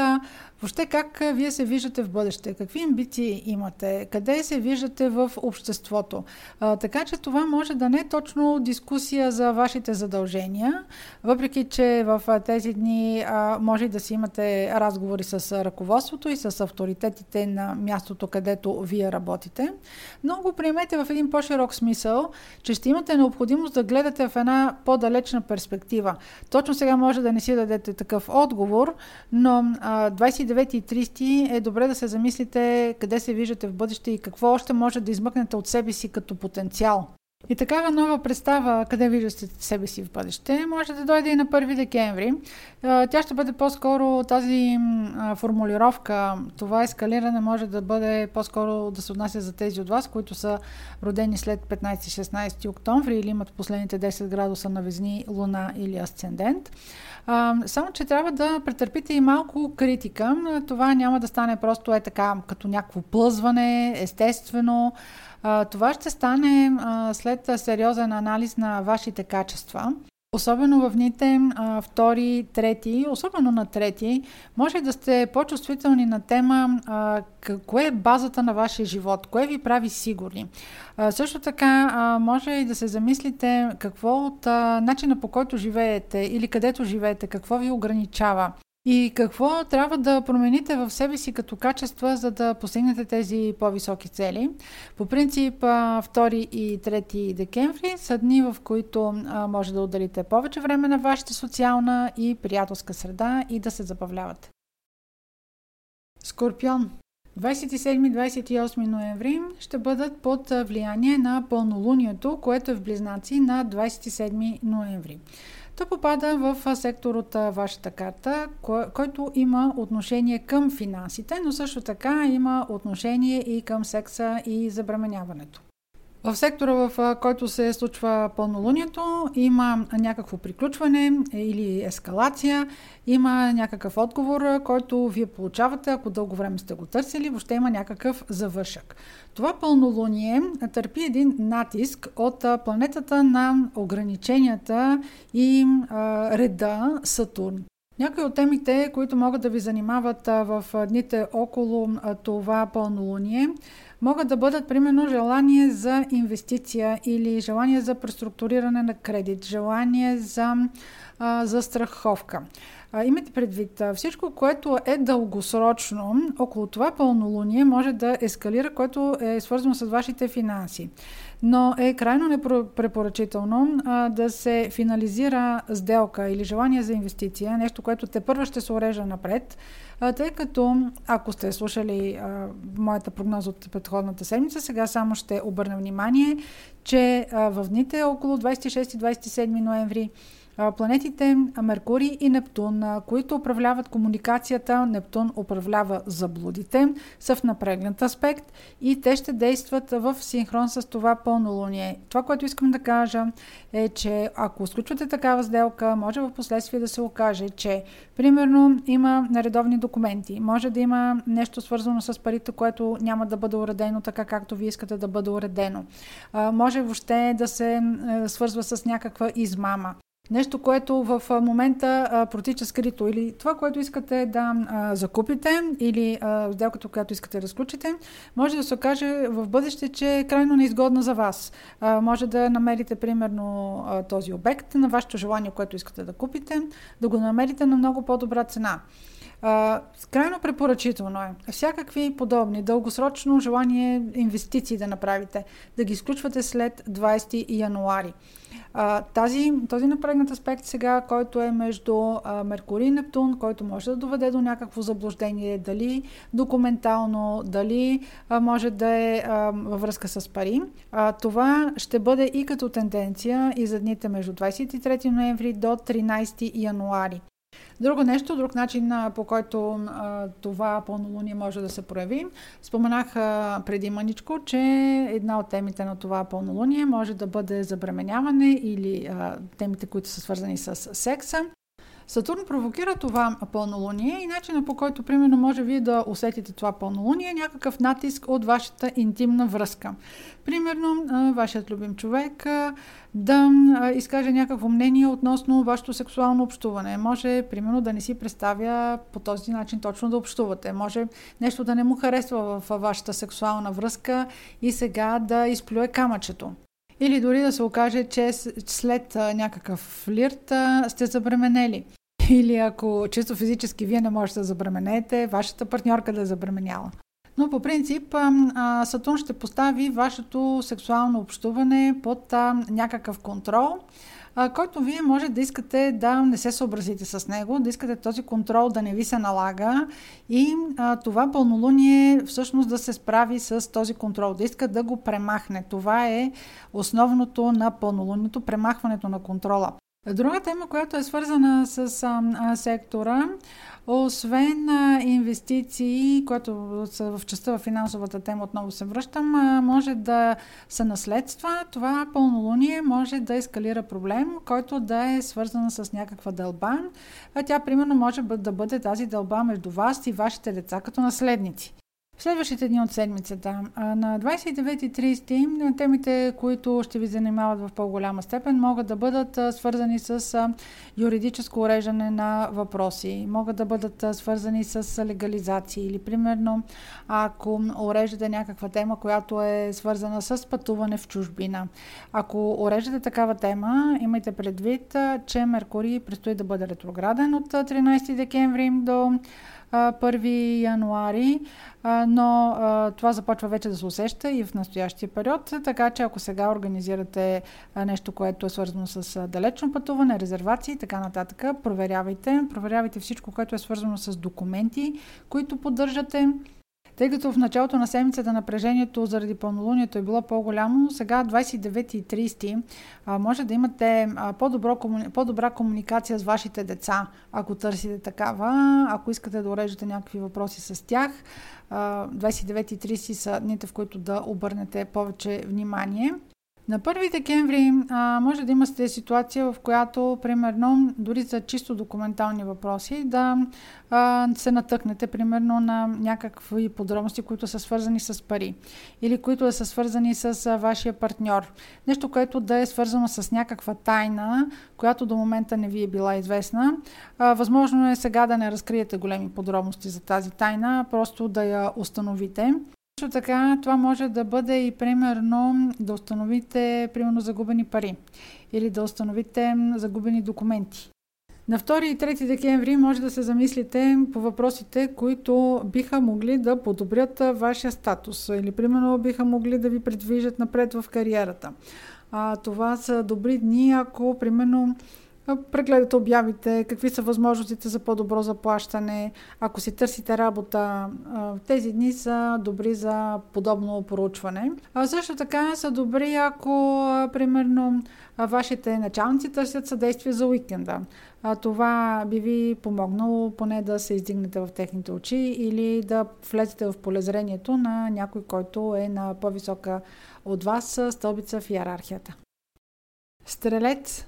A: Въобще как вие се виждате в бъдеще? Какви амбиции имате? Къде се виждате в обществото? А, така че това може да не е точно дискусия за вашите задължения, въпреки че в тези дни а, може да си имате разговори с ръководството и с авторитетите на мястото, където вие работите. Но го приемете в един по-широк смисъл, че ще имате необходимост да гледате в една по-далечна перспектива. Точно сега може да не си дадете такъв отговор, но а, 20 29.30 е добре да се замислите къде се виждате в бъдеще и какво още може да измъкнете от себе си като потенциал. И такава нова представа, къде виждате себе си в бъдеще, може да дойде и на 1 декември. Тя ще бъде по-скоро тази формулировка, това ескалиране може да бъде по-скоро да се отнася за тези от вас, които са родени след 15-16 октомври или имат последните 10 градуса на Везни, Луна или Асцендент. само, че трябва да претърпите и малко критика. Това няма да стане просто е така, като някакво плъзване, естествено. Това ще стане след сериозен анализ на вашите качества. Особено в дните втори, трети, особено на трети, може да сте по-чувствителни на тема а, кое е базата на вашия живот, кое ви прави сигурни. А, също така а, може и да се замислите какво от а, начина по който живеете или където живеете, какво ви ограничава. И какво трябва да промените в себе си като качества, за да постигнете тези по-високи цели? По принцип, 2 и 3 декември са дни, в които може да отделите повече време на вашата социална и приятелска среда и да се забавлявате. Скорпион 27-28 ноември ще бъдат под влияние на пълнолунието, което е в Близнаци на 27 ноември. То попада в сектор от вашата карта, който има отношение към финансите, но също така има отношение и към секса и забременяването. В сектора, в който се случва пълнолунието, има някакво приключване или ескалация, има някакъв отговор, който вие получавате, ако дълго време сте го търсили, въобще има някакъв завършък. Това пълнолуние търпи един натиск от планетата на ограниченията и реда Сатурн. Някои от темите, които могат да ви занимават в дните около това пълнолуние, могат да бъдат примерно желание за инвестиция или желание за преструктуриране на кредит, желание за, а, за страховка. А, имайте предвид, всичко, което е дългосрочно, около това пълнолуние може да ескалира, което е свързано с вашите финанси. Но е крайно непрепоръчително а, да се финализира сделка или желание за инвестиция, нещо, което те първо ще се урежа напред, а, тъй като ако сте слушали а, моята прогноза от предходната седмица, сега само ще обърна внимание, че а, в дните около 26-27 ноември планетите Меркурий и Нептун, които управляват комуникацията, Нептун управлява заблудите, са в напрегнат аспект и те ще действат в синхрон с това пълнолуние. Това, което искам да кажа е, че ако сключвате такава сделка, може в последствие да се окаже, че примерно има наредовни документи, може да има нещо свързано с парите, което няма да бъде уредено така, както ви искате да бъде уредено. Може въобще да се свързва с някаква измама. Нещо, което в момента протича скрито. Или това, което искате да а, закупите, или а, сделката, която искате да разключите, може да се окаже в бъдеще, че е крайно неизгодна за вас. А, може да намерите, примерно, а, този обект на вашето желание, което искате да купите, да го намерите на много по-добра цена. А, крайно препоръчително е. Всякакви подобни, дългосрочно желание инвестиции да направите, да ги изключвате след 20 януари. Тази, този напрегнат аспект сега, който е между а, Меркурий и Нептун, който може да доведе до някакво заблуждение, дали документално, дали а, може да е а, във връзка с пари. А, това ще бъде и като тенденция и за дните между 23 ноември до 13 януари. Друго нещо, друг начин по който а, това пълнолуние може да се прояви. Споменах а, преди маничко, че една от темите на това пълнолуние може да бъде забременяване или а, темите, които са свързани с секса. Сатурн провокира това пълнолуние и начина по който, примерно, може вие да усетите това пълнолуние е някакъв натиск от вашата интимна връзка. Примерно, вашият любим човек да изкаже някакво мнение относно вашето сексуално общуване. Може, примерно, да не си представя по този начин точно да общувате. Може нещо да не му харесва в вашата сексуална връзка и сега да изплюе камъчето. Или дори да се окаже, че след някакъв флирт сте забременели. Или ако чисто физически вие не можете да забременете, вашата партньорка да е забременяла. Но по принцип Сатурн ще постави вашето сексуално общуване под някакъв контрол който вие може да искате да не се съобразите с него, да искате този контрол да не ви се налага и а, това пълнолуние всъщност да се справи с този контрол, да иска да го премахне. Това е основното на пълнолунието, премахването на контрола. Друга тема, която е свързана с а, сектора, освен а, инвестиции, които са в частта в финансовата тема, отново се връщам, а, може да са наследства. Това пълнолуние може да ескалира проблем, който да е свързан с някаква дълба. А тя, примерно, може да бъде тази дълба между вас и вашите деца като наследници. В следващите дни от седмицата, на 29 и 30, темите, които ще ви занимават в по-голяма степен, могат да бъдат свързани с юридическо уреждане на въпроси, могат да бъдат свързани с легализации или примерно ако уреждате някаква тема, която е свързана с пътуване в чужбина. Ако уреждате такава тема, имайте предвид, че Меркурий предстои да бъде ретрограден от 13 декември до 1 януари, но това започва вече да се усеща и в настоящия период, така че ако сега организирате нещо, което е свързано с далечно пътуване, резервации и така нататък, проверявайте. Проверявайте всичко, което е свързано с документи, които поддържате тъй като в началото на седмицата напрежението заради пълнолунието е било по-голямо, сега 29 и 30 може да имате по-добро, по-добра комуникация с вашите деца, ако търсите такава, ако искате да уреждате някакви въпроси с тях. 29 и 30 са дните, в които да обърнете повече внимание. На 1 декември а, може да имате ситуация, в която, примерно, дори за чисто документални въпроси, да а, се натъкнете, примерно, на някакви подробности, които са свързани с пари или които са свързани с а, вашия партньор. Нещо, което да е свързано с някаква тайна, която до момента не ви е била известна. А, възможно е сега да не разкриете големи подробности за тази тайна, просто да я установите. Също така, това може да бъде и примерно да установите примерно загубени пари или да установите загубени документи. На 2 и 3 декември може да се замислите по въпросите, които биха могли да подобрят вашия статус или примерно биха могли да ви предвижат напред в кариерата. А, това са добри дни, ако примерно прегледате обявите, какви са възможностите за по-добро заплащане. Ако си търсите работа, тези дни са добри за подобно проучване. А също така са добри, ако примерно вашите началници търсят съдействие за уикенда. Това би ви помогнало поне да се издигнете в техните очи или да влезете в полезрението на някой, който е на по-висока от вас стълбица в иерархията. Стрелец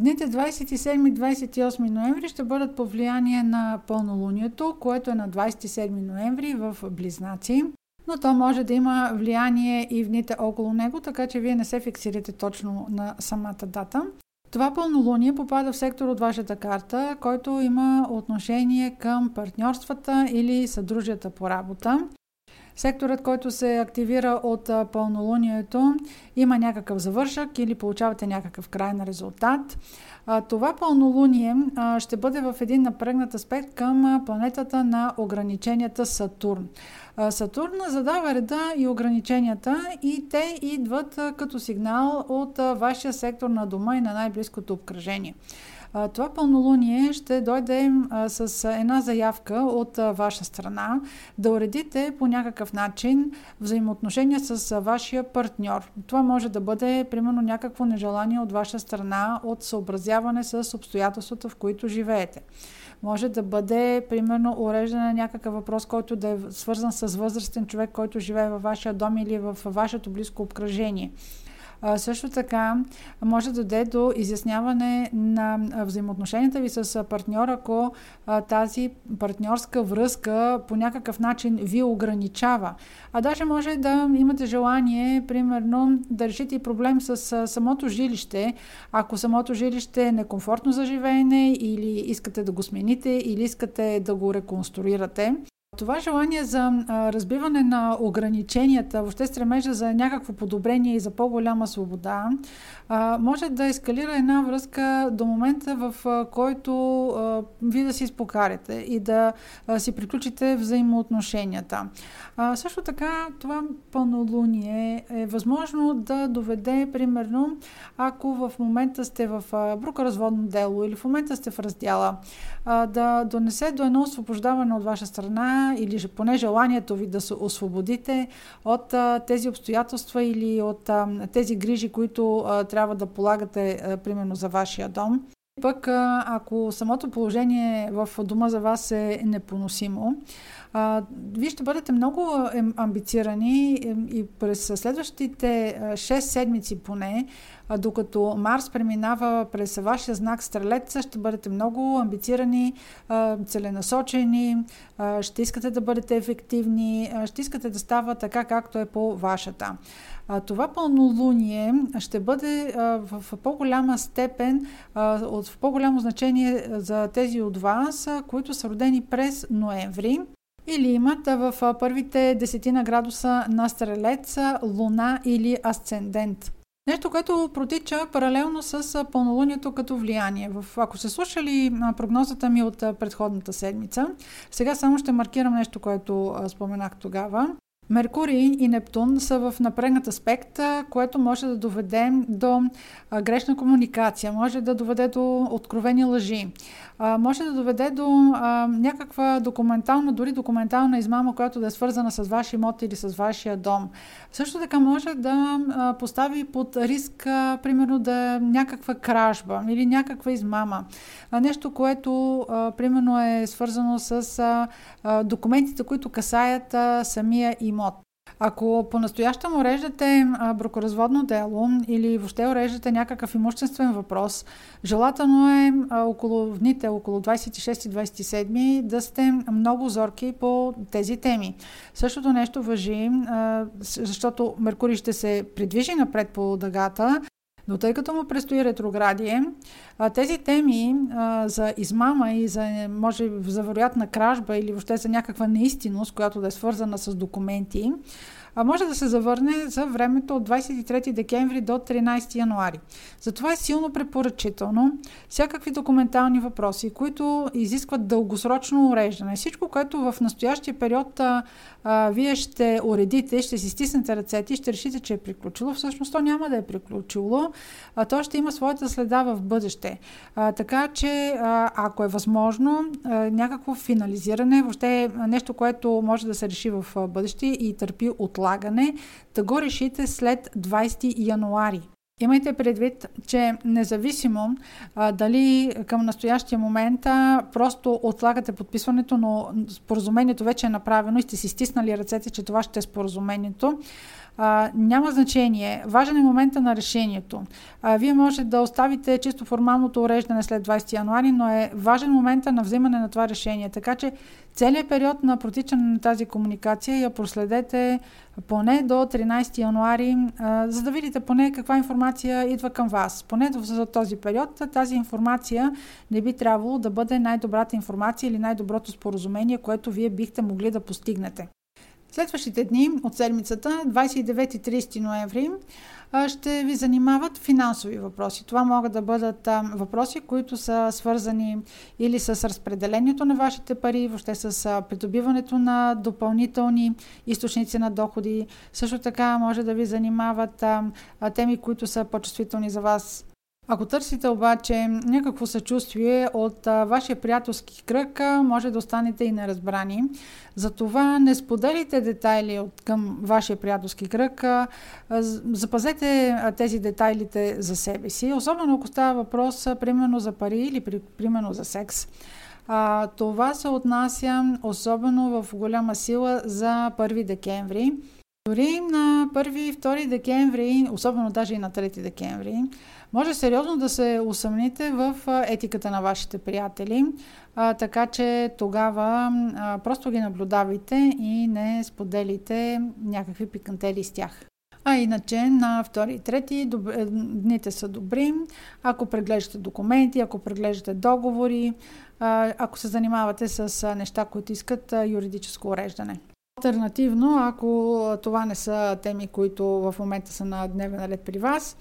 A: Дните 27-28 ноември ще бъдат по влияние на пълнолунието, което е на 27 ноември в Близнаци. Но то може да има влияние и в дните около него, така че вие не се фиксирате точно на самата дата. Това пълнолуние попада в сектор от вашата карта, който има отношение към партньорствата или съдружията по работа. Секторът, който се активира от пълнолунието, има някакъв завършък или получавате някакъв крайен резултат. Това пълнолуние ще бъде в един напрегнат аспект към планетата на ограниченията Сатурн. Сатурн задава реда и ограниченията и те идват като сигнал от вашия сектор на дома и на най-близкото обкръжение. Това пълнолуние ще дойде с една заявка от ваша страна да уредите по някакъв начин взаимоотношения с вашия партньор. Това може да бъде, примерно, някакво нежелание от ваша страна от съобразяване с обстоятелствата, в които живеете. Може да бъде, примерно, уреждане на някакъв въпрос, който да е свързан с възрастен човек, който живее във вашия дом или в вашето близко обкръжение. Също така може да даде до изясняване на взаимоотношенията ви с партньора, ако тази партньорска връзка по някакъв начин ви ограничава. А даже може да имате желание, примерно, да решите и проблем с самото жилище. Ако самото жилище е некомфортно за живеене или искате да го смените, или искате да го реконструирате. Това желание за разбиване на ограниченията, въобще стремежа за някакво подобрение и за по-голяма свобода, а, може да ескалира една връзка до момента, в а, който а, вие да си изпокарите и да а, си приключите взаимоотношенията. А, също така, това пълнолуние е възможно да доведе, примерно, ако в момента сте в брукоразводно дело или в момента сте в раздяла, а, да донесе до едно освобождаване от ваша страна или поне желанието ви да се освободите от а, тези обстоятелства или от а, тези грижи, които а, трябва да полагате, а, примерно, за вашия дом. Пък, ако самото положение в дома за вас е непоносимо, вие ще бъдете много амбицирани и през следващите 6 седмици поне, докато Марс преминава през вашия знак Стрелеца, ще бъдете много амбицирани, целенасочени, ще искате да бъдете ефективни, ще искате да става така, както е по вашата. Това пълнолуние ще бъде в, по-голяма степен, а, от, в по-голямо значение за тези от вас, които са родени през ноември или имат в първите десетина градуса на стрелец, луна или асцендент. Нещо, което протича паралелно с пълнолунието като влияние. В, ако се слушали прогнозата ми от предходната седмица, сега само ще маркирам нещо, което споменах тогава. Меркурий и Нептун са в напрегнат аспект, което може да доведе до грешна комуникация, може да доведе до откровени лъжи, може да доведе до някаква документална, дори документална измама, която да е свързана с вашия имот или с вашия дом. Също така може да постави под риск, примерно, да е някаква кражба или някаква измама. Нещо, което, примерно, е свързано с документите, които касаят самия имот имот. Ако по-настоящем уреждате бракоразводно дело или въобще уреждате някакъв имуществен въпрос, желателно е около дните, около 26-27 да сте много зорки по тези теми. Същото нещо въжи, защото Меркурий ще се придвижи напред по дъгата, но тъй като му предстои ретроградие, тези теми за измама и за, може, за вероятна кражба или въобще за някаква неистинност, която да е свързана с документи, а може да се завърне за времето от 23 декември до 13 януари. Затова е силно препоръчително всякакви документални въпроси, които изискват дългосрочно уреждане. Всичко, което в настоящия период а, а, вие ще уредите, ще си стиснете ръцете и ще решите, че е приключило, всъщност то няма да е приключило, а то ще има своята следа в бъдеще. А, така че, а, ако е възможно, а, някакво финализиране, въобще нещо, което може да се реши в бъдеще и търпи отлагане, да го решите след 20 януари. Имайте предвид, че независимо а, дали към настоящия момент просто отлагате подписването, но споразумението вече е направено и сте си стиснали ръцете, че това ще е споразумението, а, няма значение. Важен е момента на решението. А, вие може да оставите чисто формалното уреждане след 20 януари, но е важен момента на взимане на това решение. Така че целият период на протичане на тази комуникация я проследете поне до 13 януари, за да видите поне каква информация идва към вас. Поне за този период тази информация не би трябвало да бъде най-добрата информация или най-доброто споразумение, което вие бихте могли да постигнете. Следващите дни от седмицата, 29 и 30 ноември, ще ви занимават финансови въпроси. Това могат да бъдат въпроси, които са свързани или с разпределението на вашите пари, въобще с придобиването на допълнителни източници на доходи. Също така може да ви занимават теми, които са по-чувствителни за вас ако търсите обаче някакво съчувствие от а, вашия приятелски кръг, а, може да останете и неразбрани. Затова не споделите детайли от към вашия приятелски кръг. А, запазете а, тези детайлите за себе си, особено ако става въпрос а, примерно за пари или при, примерно за секс. А, това се отнася особено в голяма сила за 1 декември. Дори на 1 и 2 декември, особено даже и на 3 декември, може сериозно да се усъмните в етиката на вашите приятели, а, така че тогава а, просто ги наблюдавайте и не споделите някакви пикантели с тях. А иначе на 2 и 3 доб... Е, дните са добри. Ако преглеждате документи, ако преглеждате договори, ако се занимавате с неща, които искат юридическо уреждане. Альтернативно, ако това не са теми, които в момента са на дневен ред при вас,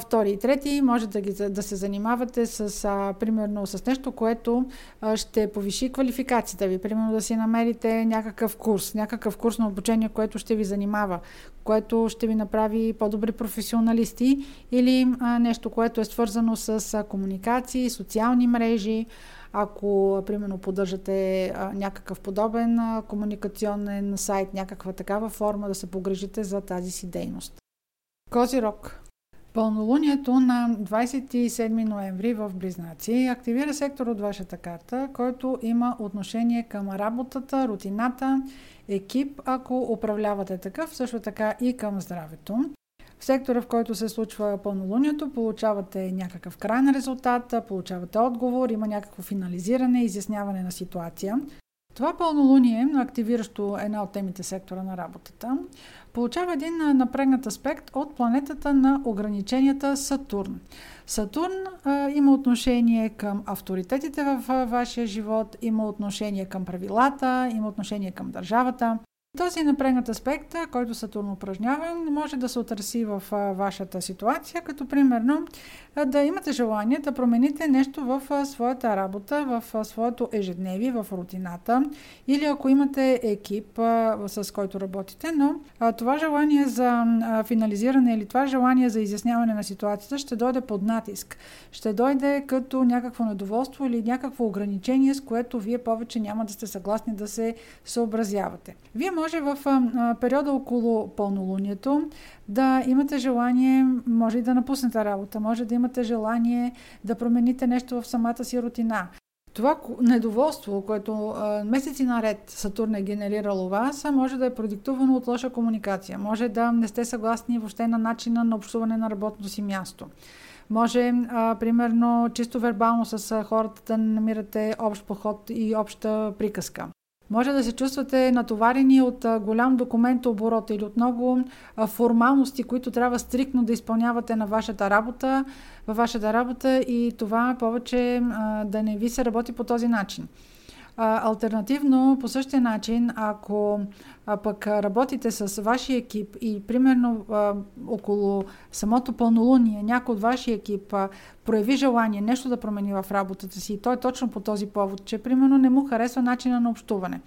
A: втори и трети, може да, ги, да се занимавате с, а, примерно, с нещо, което а, ще повиши квалификацията ви. Примерно да си намерите някакъв курс, някакъв курс на обучение, което ще ви занимава, което ще ви направи по-добри професионалисти или а, нещо, което е свързано с а, комуникации, социални мрежи, ако, примерно, поддържате а, някакъв подобен а, комуникационен сайт, някаква такава форма да се погрежите за тази си дейност. Козирог. Пълнолунието на 27 ноември в Близнаци активира сектор от вашата карта, който има отношение към работата, рутината, екип, ако управлявате такъв, също така и към здравето. В сектора, в който се случва пълнолунието, получавате някакъв крайен резултат, получавате отговор, има някакво финализиране, изясняване на ситуация. Това пълнолуние, активиращо една от темите сектора на работата, получава един напрегнат аспект от планетата на ограниченията Сатурн. Сатурн а, има отношение към авторитетите в вашия живот, има отношение към правилата, има отношение към държавата. Този напрегнат аспект, който Сатурн упражнява, може да се отраси в вашата ситуация, като примерно да имате желание да промените нещо в своята работа, в своето ежедневие, в рутината или ако имате екип, с който работите, но това желание за финализиране или това желание за изясняване на ситуацията ще дойде под натиск. Ще дойде като някакво недоволство или някакво ограничение, с което вие повече няма да сте съгласни да се съобразявате. Вие може в периода около пълнолунието да имате желание, може и да напуснете работа, може да имате желание да промените нещо в самата си рутина. Това недоволство, което а, месеци наред Сатурн е генерирал у вас, може да е продиктувано от лоша комуникация. Може да не сте съгласни въобще на начина на общуване на работното си място. Може, а, примерно, чисто вербално с хората да намирате общ подход и обща приказка. Може да се чувствате натоварени от голям документ оборот или от много формалности, които трябва стрикно да изпълнявате на вашата работа, във вашата работа и това повече да не ви се работи по този начин. А, альтернативно, по същия начин, ако пък работите с вашия екип и примерно около самото пълнолуние някой от вашия екип прояви желание нещо да промени в работата си и той е точно по този повод, че примерно не му харесва начина на общуване.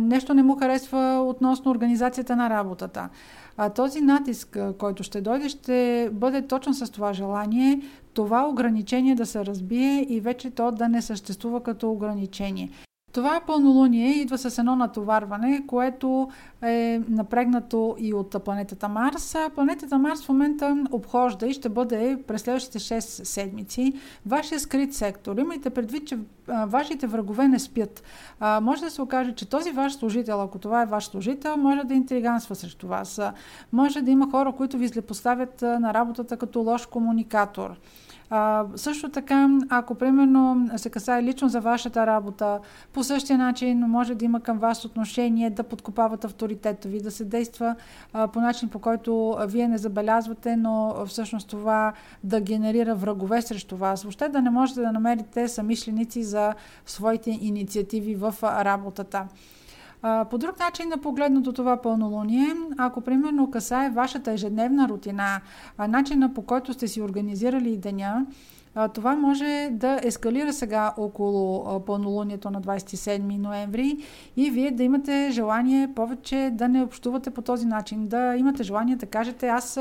A: Нещо не му харесва относно организацията на работата. А, този натиск, който ще дойде, ще бъде точно с това желание това ограничение да се разбие и вече то да не съществува като ограничение. Това пълнолуние идва с едно натоварване, което е напрегнато и от планетата Марс. Планетата Марс в момента обхожда и ще бъде през следващите 6 седмици вашия скрит сектор. Имайте предвид, че вашите врагове не спят. А, може да се окаже, че този ваш служител, ако това е ваш служител, може да интриганства срещу вас. Може да има хора, които ви злепоставят на работата като лош комуникатор. А, също така, ако примерно се касае лично за вашата работа, по същия начин може да има към вас отношение да подкопават авторитета ви, да се действа по начин по който вие не забелязвате, но всъщност това да генерира врагове срещу вас. Въобще да не можете да намерите самишленици за своите инициативи в работата. По друг начин на погледнато това пълнолуние, ако примерно касае вашата ежедневна рутина, начина по който сте си организирали деня, това може да ескалира сега около пълнолунието на 27 ноември и вие да имате желание повече да не общувате по този начин, да имате желание да кажете аз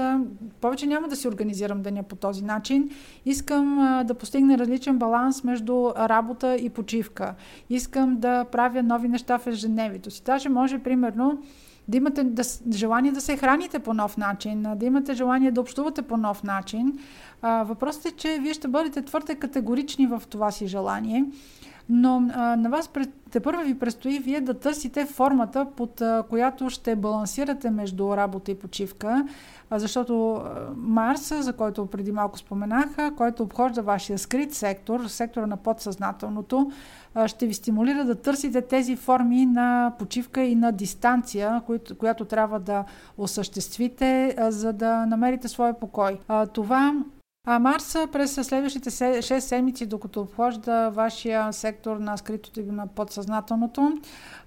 A: повече няма да си организирам деня по този начин, искам да постигна различен баланс между работа и почивка, искам да правя нови неща в ежедневието си. Даже може примерно да имате да, желание да се храните по нов начин, да имате желание да общувате по нов начин. А, въпросът е, че вие ще бъдете твърде категорични в това си желание, но а, на вас те първо ви предстои вие да търсите формата, под а, която ще балансирате между работа и почивка, а, защото а, Марс, за който преди малко споменах, който обхожда вашия скрит сектор, сектора на подсъзнателното, ще ви стимулира да търсите тези форми на почивка и на дистанция, която, която трябва да осъществите, за да намерите своя покой. Това а Марс през следващите 6 седмици, докато обхожда вашия сектор на скритото и на подсъзнателното,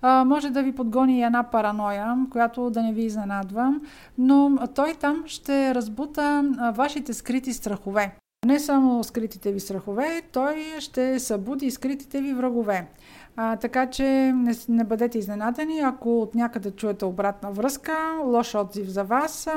A: може да ви подгони една параноя, която да не ви изненадва, но той там ще разбута вашите скрити страхове. Не само скритите ви страхове, той ще събуди скритите ви врагове. А, така че не, не бъдете изненадани, ако от някъде чуете обратна връзка, лош отзив за вас.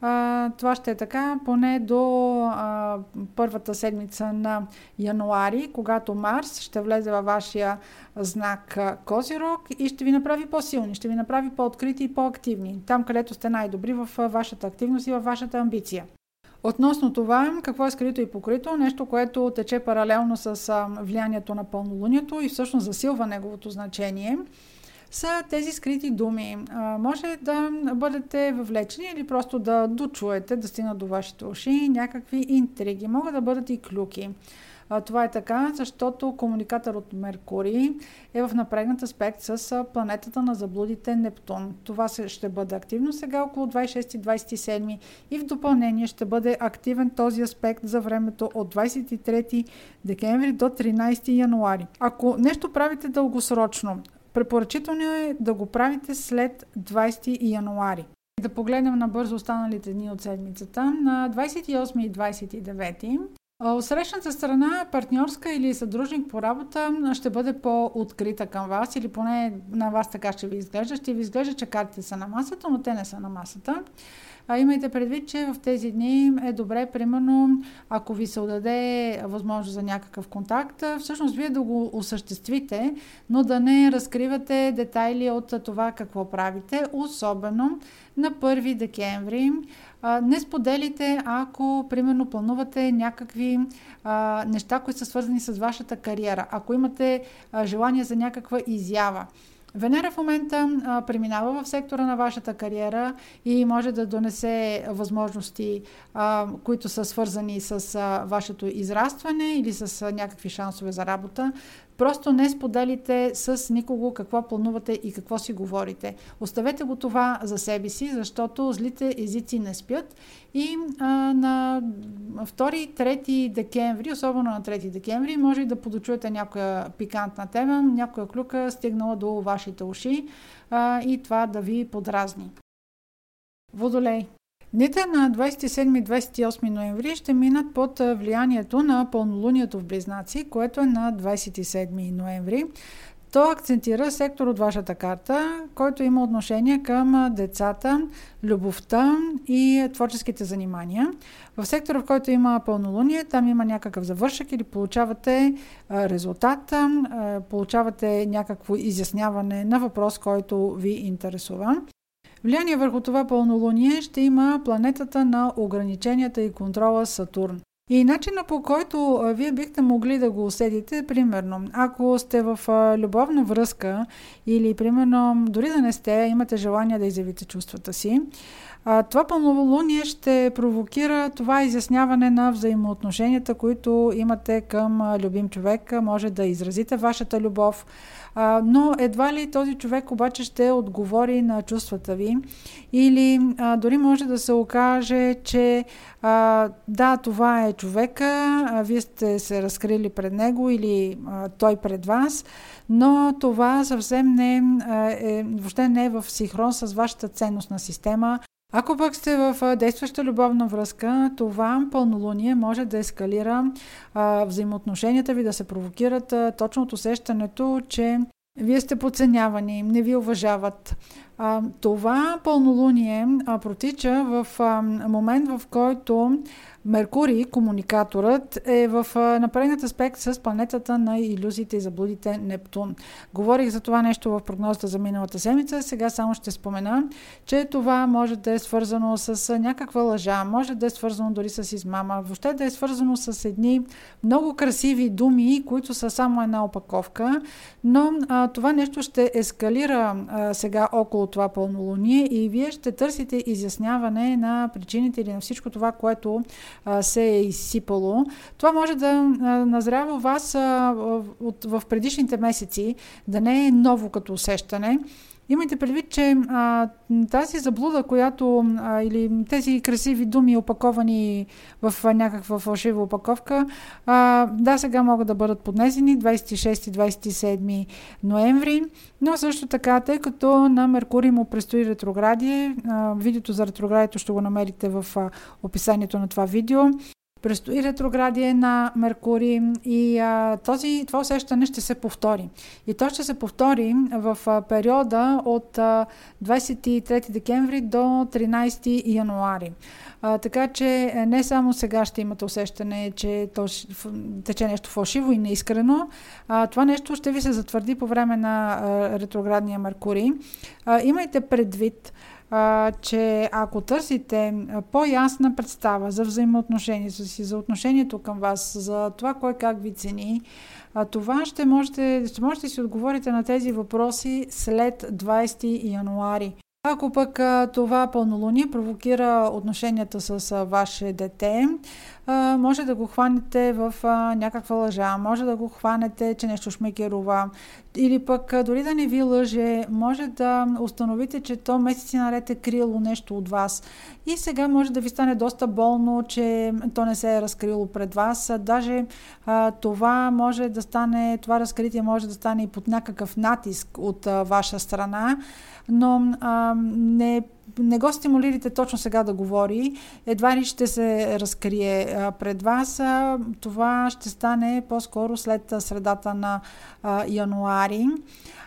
A: А, това ще е така поне до а, първата седмица на януари, когато Марс ще влезе във вашия знак Козирог и ще ви направи по-силни, ще ви направи по-открити и по-активни, там където сте най-добри в вашата активност и във вашата амбиция. Относно това, какво е скрито и покрито, нещо, което тече паралелно с влиянието на пълнолунието и всъщност засилва неговото значение – са тези скрити думи. Може да бъдете въвлечени или просто да дочуете, да стигнат до вашите уши някакви интриги. Могат да бъдат и клюки. Това е така, защото комуникатор от Меркурий е в напрегнат аспект с планетата на заблудите Нептун. Това ще бъде активно сега около 26-27 и в допълнение ще бъде активен този аспект за времето от 23 декември до 13 януари. Ако нещо правите дългосрочно, Препоръчително е да го правите след 20 януари. Да погледнем набързо останалите дни от седмицата. На 28 и 29 от срещната страна, партньорска или съдружник по работа, ще бъде по-открита към вас или поне на вас така ще ви изглежда. Ще ви изглежда, че картите са на масата, но те не са на масата. А имайте предвид, че в тези дни е добре, примерно, ако ви се отдаде възможност за някакъв контакт, всъщност вие да го осъществите, но да не разкривате детайли от това какво правите, особено на 1 декември. Не споделите, ако примерно планувате някакви а, неща, които са свързани с вашата кариера. Ако имате а, желание за някаква изява. Венера в момента а, преминава в сектора на вашата кариера и може да донесе възможности, а, които са свързани с а, вашето израстване или с а, някакви шансове за работа. Просто не споделите с никого какво планувате и какво си говорите. Оставете го това за себе си, защото злите езици не спят. И а, на 2-3 декември, особено на 3 декември, може и да подочуете някоя пикантна тема, някоя клюка стигнала до вашите уши а, и това да ви подразни. Водолей. Дните на 27-28 ноември ще минат под влиянието на пълнолунието в Близнаци, което е на 27 ноември. То акцентира сектор от вашата карта, който има отношение към децата, любовта и творческите занимания. В сектора, в който има пълнолуние, там има някакъв завършък или получавате резултат, получавате някакво изясняване на въпрос, който ви интересува. Влияние върху това пълнолуние ще има планетата на ограниченията и контрола Сатурн. И начина по който вие бихте могли да го усетите, примерно, ако сте в любовна връзка или, примерно, дори да не сте, имате желание да изявите чувствата си, това пълнолуние ще провокира това изясняване на взаимоотношенията, които имате към любим човек. Може да изразите вашата любов, а, но едва ли този човек обаче ще отговори на чувствата ви. Или а, дори може да се окаже, че а, да, това е човека, а, вие сте се разкрили пред него или а, той пред вас, но това съвсем не е, въобще не е в синхрон с вашата ценностна система, ако пък сте в действаща любовна връзка, това пълнолуние може да ескалира а, взаимоотношенията ви, да се провокират а, точно от усещането, че вие сте подценявани, не ви уважават. А, това пълнолуние а, протича в а, момент, в който Меркурий, комуникаторът, е в напрегнат аспект с планетата на иллюзиите и заблудите Нептун. Говорих за това нещо в прогнозата за миналата седмица, сега само ще спомена, че това може да е свързано с някаква лъжа, може да е свързано дори с измама, въобще да е свързано с едни много красиви думи, които са само една опаковка, но а, това нещо ще ескалира а, сега около това пълнолуние и вие ще търсите изясняване на причините или на всичко това, което се е изсипало. Това може да назрява вас в предишните месеци, да не е ново като усещане. Имайте предвид, че а, тази заблуда, която а, или тези красиви думи, опаковани в а, някаква фалшива опаковка, а, да, сега могат да бъдат поднесени 26-27 ноември, но също така, тъй като на Меркурий му предстои ретроградие, а, видеото за ретроградието ще го намерите в а, описанието на това видео, Престои ретроградие на Меркурий и а, този, това усещане ще се повтори. И то ще се повтори в а, периода от а, 23 декември до 13 януари. А, така че е, не само сега ще имате усещане, че то тече нещо фалшиво и неискрено, а, това нещо ще ви се затвърди по време на а, ретроградния Меркурий. А, имайте предвид, че ако търсите по-ясна представа за взаимоотношението си, за отношението към вас, за това кой как ви цени, това ще можете, ще можете си отговорите на тези въпроси след 20 януари. Ако пък това пълнолуние провокира отношенията с ваше дете, може да го хванете в някаква лъжа, може да го хванете, че нещо шмекерува, или пък дори да не ви лъже, може да установите, че то месеци наред е криело нещо от вас. И сега може да ви стане доста болно, че то не се е разкрило пред вас. Даже а, това може да стане, това разкритие може да стане и под някакъв натиск от а, ваша страна но а, не, не го стимулирайте точно сега да говори. Едва ли ще се разкрие пред вас. Това ще стане по-скоро след средата на а, януари.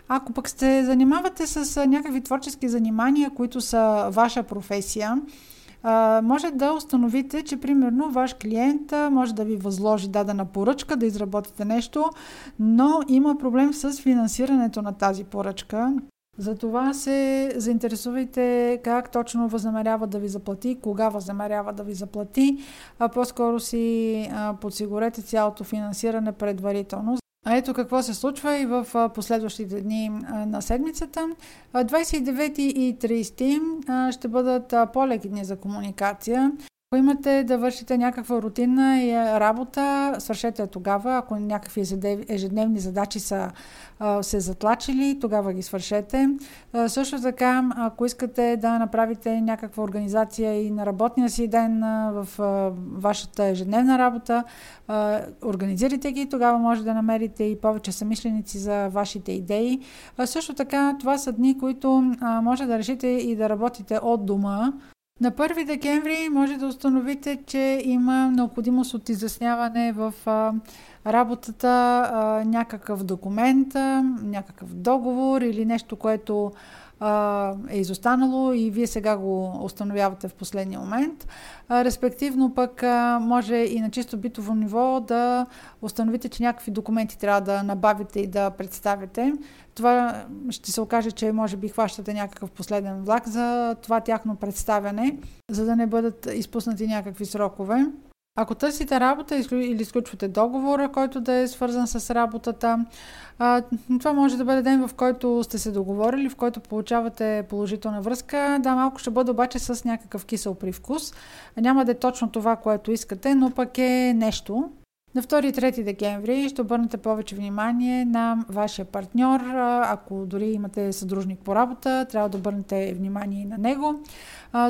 A: Ако пък сте занимавате с някакви творчески занимания, които са ваша професия, може да установите, че примерно ваш клиент може да ви възложи дадена поръчка, да изработите нещо, но има проблем с финансирането на тази поръчка. Затова се заинтересувайте как точно възнамерява да ви заплати, кога възнамерява да ви заплати, а по-скоро си подсигурете цялото финансиране предварително. А ето какво се случва и в последващите дни на седмицата. 29 и 30 ще бъдат по-леки дни за комуникация. Ако имате да вършите някаква рутинна работа, свършете тогава. Ако някакви ежедневни задачи са се затлачили, тогава ги свършете. Също така, ако искате да направите някаква организация и на работния си ден в вашата ежедневна работа, организирайте ги, тогава може да намерите и повече самишленици за вашите идеи. Също така, това са дни, които може да решите и да работите от дома, на 1 декември може да установите, че има необходимост от изясняване в работата, някакъв документ, някакъв договор или нещо, което а, е изостанало и вие сега го установявате в последния момент. А, респективно пък а, може и на чисто битово ниво да установите, че някакви документи трябва да набавите и да представите. Това ще се окаже, че може би хващате някакъв последен влак за това тяхно представяне, за да не бъдат изпуснати някакви срокове. Ако търсите работа или изключвате договора, който да е свързан с работата, това може да бъде ден, в който сте се договорили, в който получавате положителна връзка. Да, малко ще бъде обаче с някакъв кисел привкус. Няма да е точно това, което искате, но пък е нещо. На 2 и 3 декември ще обърнете повече внимание на вашия партньор. Ако дори имате съдружник по работа, трябва да обърнете внимание и на него.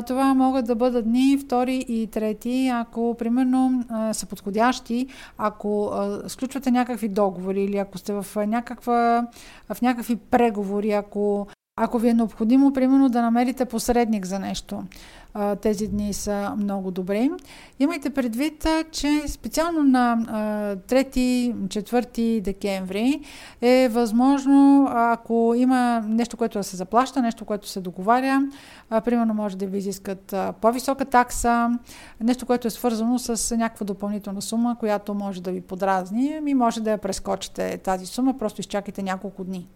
A: Това могат да бъдат дни 2 и 3, ако примерно са подходящи, ако сключвате някакви договори или ако сте в, някаква, в някакви преговори, ако ако ви е необходимо, примерно, да намерите посредник за нещо, тези дни са много добри. Имайте предвид, че специално на 3-4 декември е възможно, ако има нещо, което да се заплаща, нещо, което се договаря, примерно може да ви изискат по-висока такса, нещо, което е свързано с някаква допълнителна сума, която може да ви подразни и може да я прескочите тази сума, просто изчакайте няколко дни.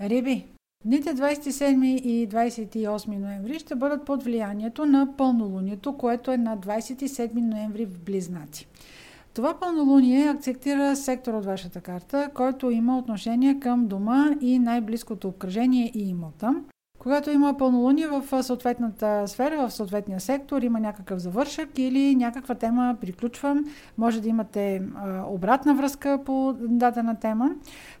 A: Риби, дните 27 и 28 ноември ще бъдат под влиянието на пълнолунието, което е на 27 ноември в Близнаци. Това пълнолуние акцентира сектор от вашата карта, който има отношение към дома и най-близкото обкръжение и имота. Когато има пълнолуние в съответната сфера, в съответния сектор, има някакъв завършък или някаква тема приключва, може да имате обратна връзка по дадена тема.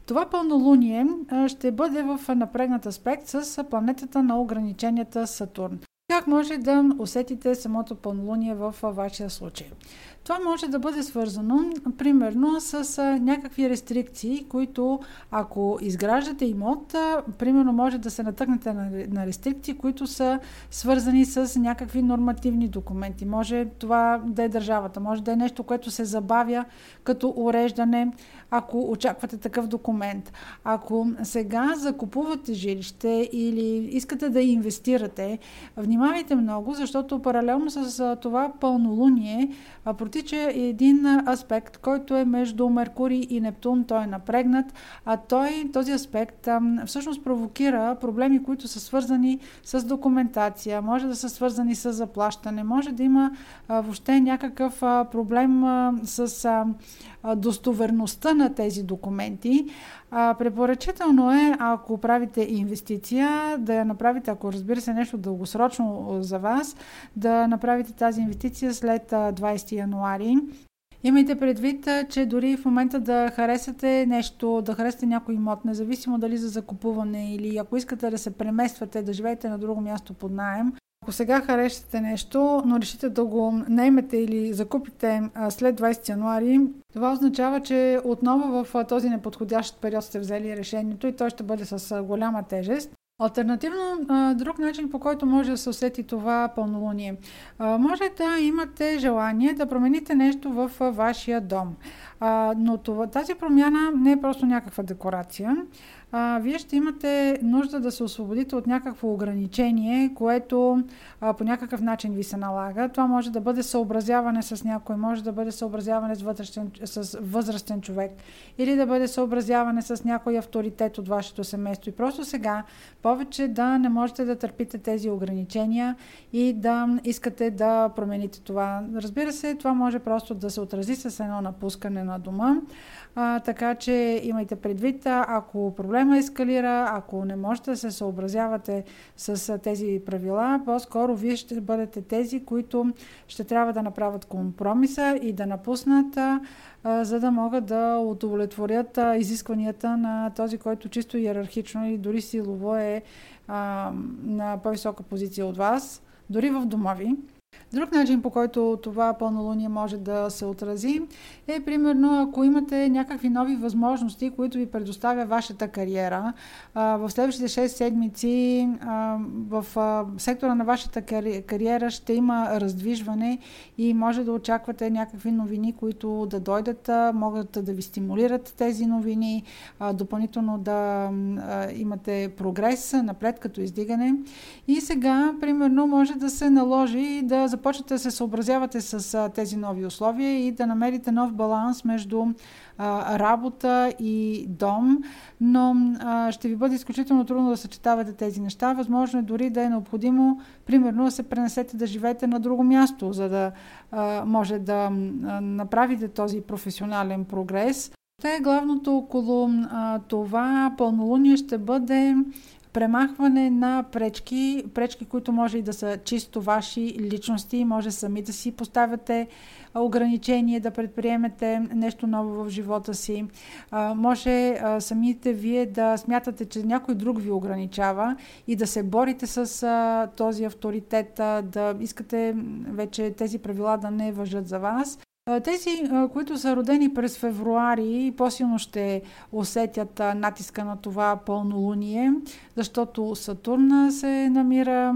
A: Това пълнолуние ще бъде в напрегнат аспект с планетата на ограниченията Сатурн. Как може да усетите самото пълнолуние в вашия случай? Това може да бъде свързано, примерно, с някакви рестрикции, които ако изграждате имот, примерно може да се натъкнете на, рестрикции, които са свързани с някакви нормативни документи. Може това да е държавата, може да е нещо, което се забавя като уреждане, ако очаквате такъв документ. Ако сега закупувате жилище или искате да инвестирате, внимавайте много, защото паралелно с това пълнолуние, протича един аспект, който е между Меркурий и Нептун. Той е напрегнат, а той, този аспект всъщност провокира проблеми, които са свързани с документация, може да са свързани с заплащане, може да има въобще някакъв проблем с достоверността на тези документи. Препоръчително е, ако правите инвестиция, да я направите, ако разбира се нещо дългосрочно за вас, да направите тази инвестиция след 20 януари. Имайте предвид, че дори в момента да харесате нещо, да харесате някой имот, независимо дали за закупуване или ако искате да се премествате, да живеете на друго място под найем, ако сега харесате нещо, но решите да го наймете или закупите след 20 януари, това означава, че отново в този неподходящ период сте взели решението и той ще бъде с голяма тежест. Альтернативно, друг начин по който може да се усети това пълнолуние. Може да имате желание да промените нещо в вашия дом. Но тази промяна не е просто някаква декорация а, вие ще имате нужда да се освободите от някакво ограничение, което а, по някакъв начин ви се налага. Това може да бъде съобразяване с някой, може да бъде съобразяване с, вътрешен, с възрастен човек или да бъде съобразяване с някой авторитет от вашето семейство. И просто сега повече да не можете да търпите тези ограничения и да искате да промените това. Разбира се, това може просто да се отрази с едно напускане на дома. А, така че имайте предвид, ако проблема ескалира, ако не можете да се съобразявате с тези правила, по-скоро вие ще бъдете тези, които ще трябва да направят компромиса и да напуснат, а, за да могат да удовлетворят а, изискванията на този, който чисто иерархично и дори силово е а, на по-висока позиция от вас, дори в дома ви. Друг начин, по който това пълнолуние може да се отрази, е примерно ако имате някакви нови възможности, които ви предоставя вашата кариера. В следващите 6 седмици в сектора на вашата кариера ще има раздвижване и може да очаквате някакви новини, които да дойдат, могат да ви стимулират тези новини, допълнително да имате прогрес напред като издигане. И сега, примерно, може да се наложи да започнете да се съобразявате с тези нови условия и да намерите нов баланс между работа и дом, но ще ви бъде изключително трудно да съчетавате тези неща. Възможно е дори да е необходимо, примерно, да се пренесете да живеете на друго място, за да може да направите този професионален прогрес. Те главното около а, това пълнолуние ще бъде премахване на пречки, пречки, които може и да са чисто ваши личности, може сами да си поставяте ограничение, да предприемете нещо ново в живота си. Може самите вие да смятате, че някой друг ви ограничава и да се борите с този авторитет, да искате вече тези правила да не въжат за вас. Тези, които са родени през февруари, по-силно ще усетят натиска на това пълнолуние, защото Сатурн се намира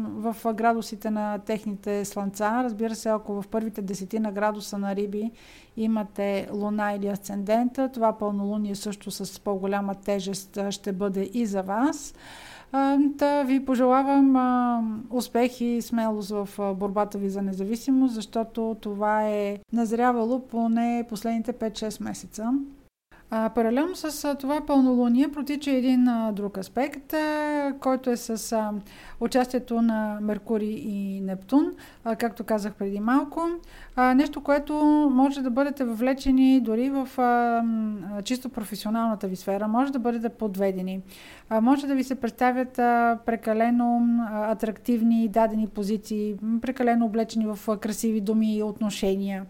A: в градусите на техните слънца. Разбира се, ако в първите десетина градуса на Риби имате луна или асцендента, това пълнолуние също с по-голяма тежест ще бъде и за вас. Да ви пожелавам успех и смелост в борбата ви за независимост, защото това е назрявало поне последните 5-6 месеца. А, паралелно с а, това пълнолуние протича един а, друг аспект, а, който е с а, участието на Меркурий и Нептун, а, както казах преди малко. А, нещо, което може да бъдете въвлечени дори в а, чисто професионалната ви сфера, може да бъдете подведени. А, може да ви се представят а, прекалено а, атрактивни дадени позиции, прекалено облечени в а, красиви думи и отношения.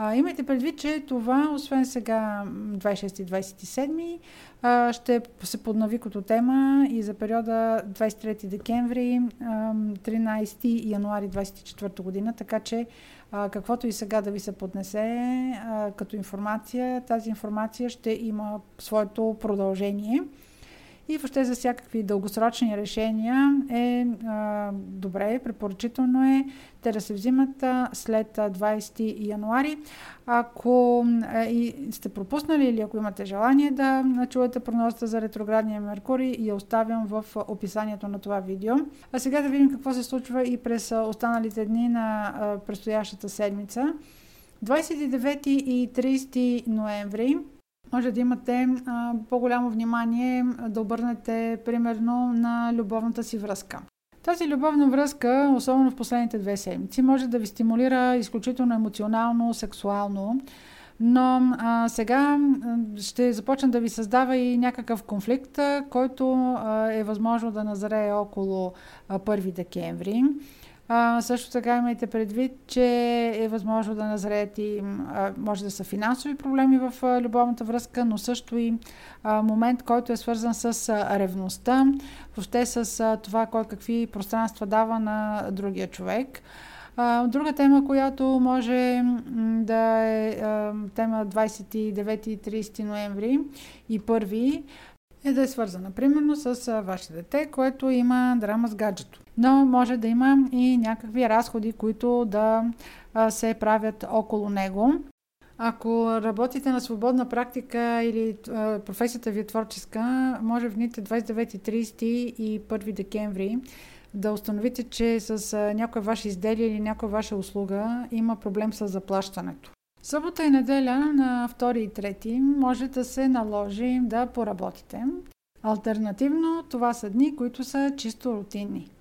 A: А, имайте предвид, че това, освен сега 26 и 27, а, ще се поднови като тема и за периода 23 декември, 13 януари 24 година, така че а, каквото и сега да ви се поднесе а, като информация, тази информация ще има своето продължение. И въобще за всякакви дългосрочни решения е а, добре, препоръчително е те да се взимат а, след 20 януари. Ако а, и сте пропуснали или ако имате желание да чуете прогнозата за ретроградния Меркурий, я оставям в описанието на това видео. А сега да видим какво се случва и през останалите дни на предстоящата седмица. 29 и 30 ноември може да имате а, по-голямо внимание да обърнете примерно на любовната си връзка. Тази любовна връзка, особено в последните две седмици, може да ви стимулира изключително емоционално, сексуално, но а, сега ще започне да ви създава и някакъв конфликт, който а, е възможно да назрее около а, 1 декември. А, също така имайте предвид, че е възможно да назреят и а, може да са финансови проблеми в а, любовната връзка, но също и а, момент, който е свързан с а, ревността, въобще с а, това кой какви пространства дава на другия човек. А, друга тема, която може да е а, тема 29 и 30 ноември и 1 е да е свързана примерно с ваше дете, което има драма с гаджето. Но може да има и някакви разходи, които да се правят около него. Ако работите на свободна практика или а, професията ви е творческа, може в дните 29, 30 и 1 декември да установите, че с а, някое ваше изделие или някоя ваша услуга има проблем с заплащането. Събота и неделя на 2 и 3 може да се наложи да поработите. Альтернативно, това са дни, които са чисто рутинни.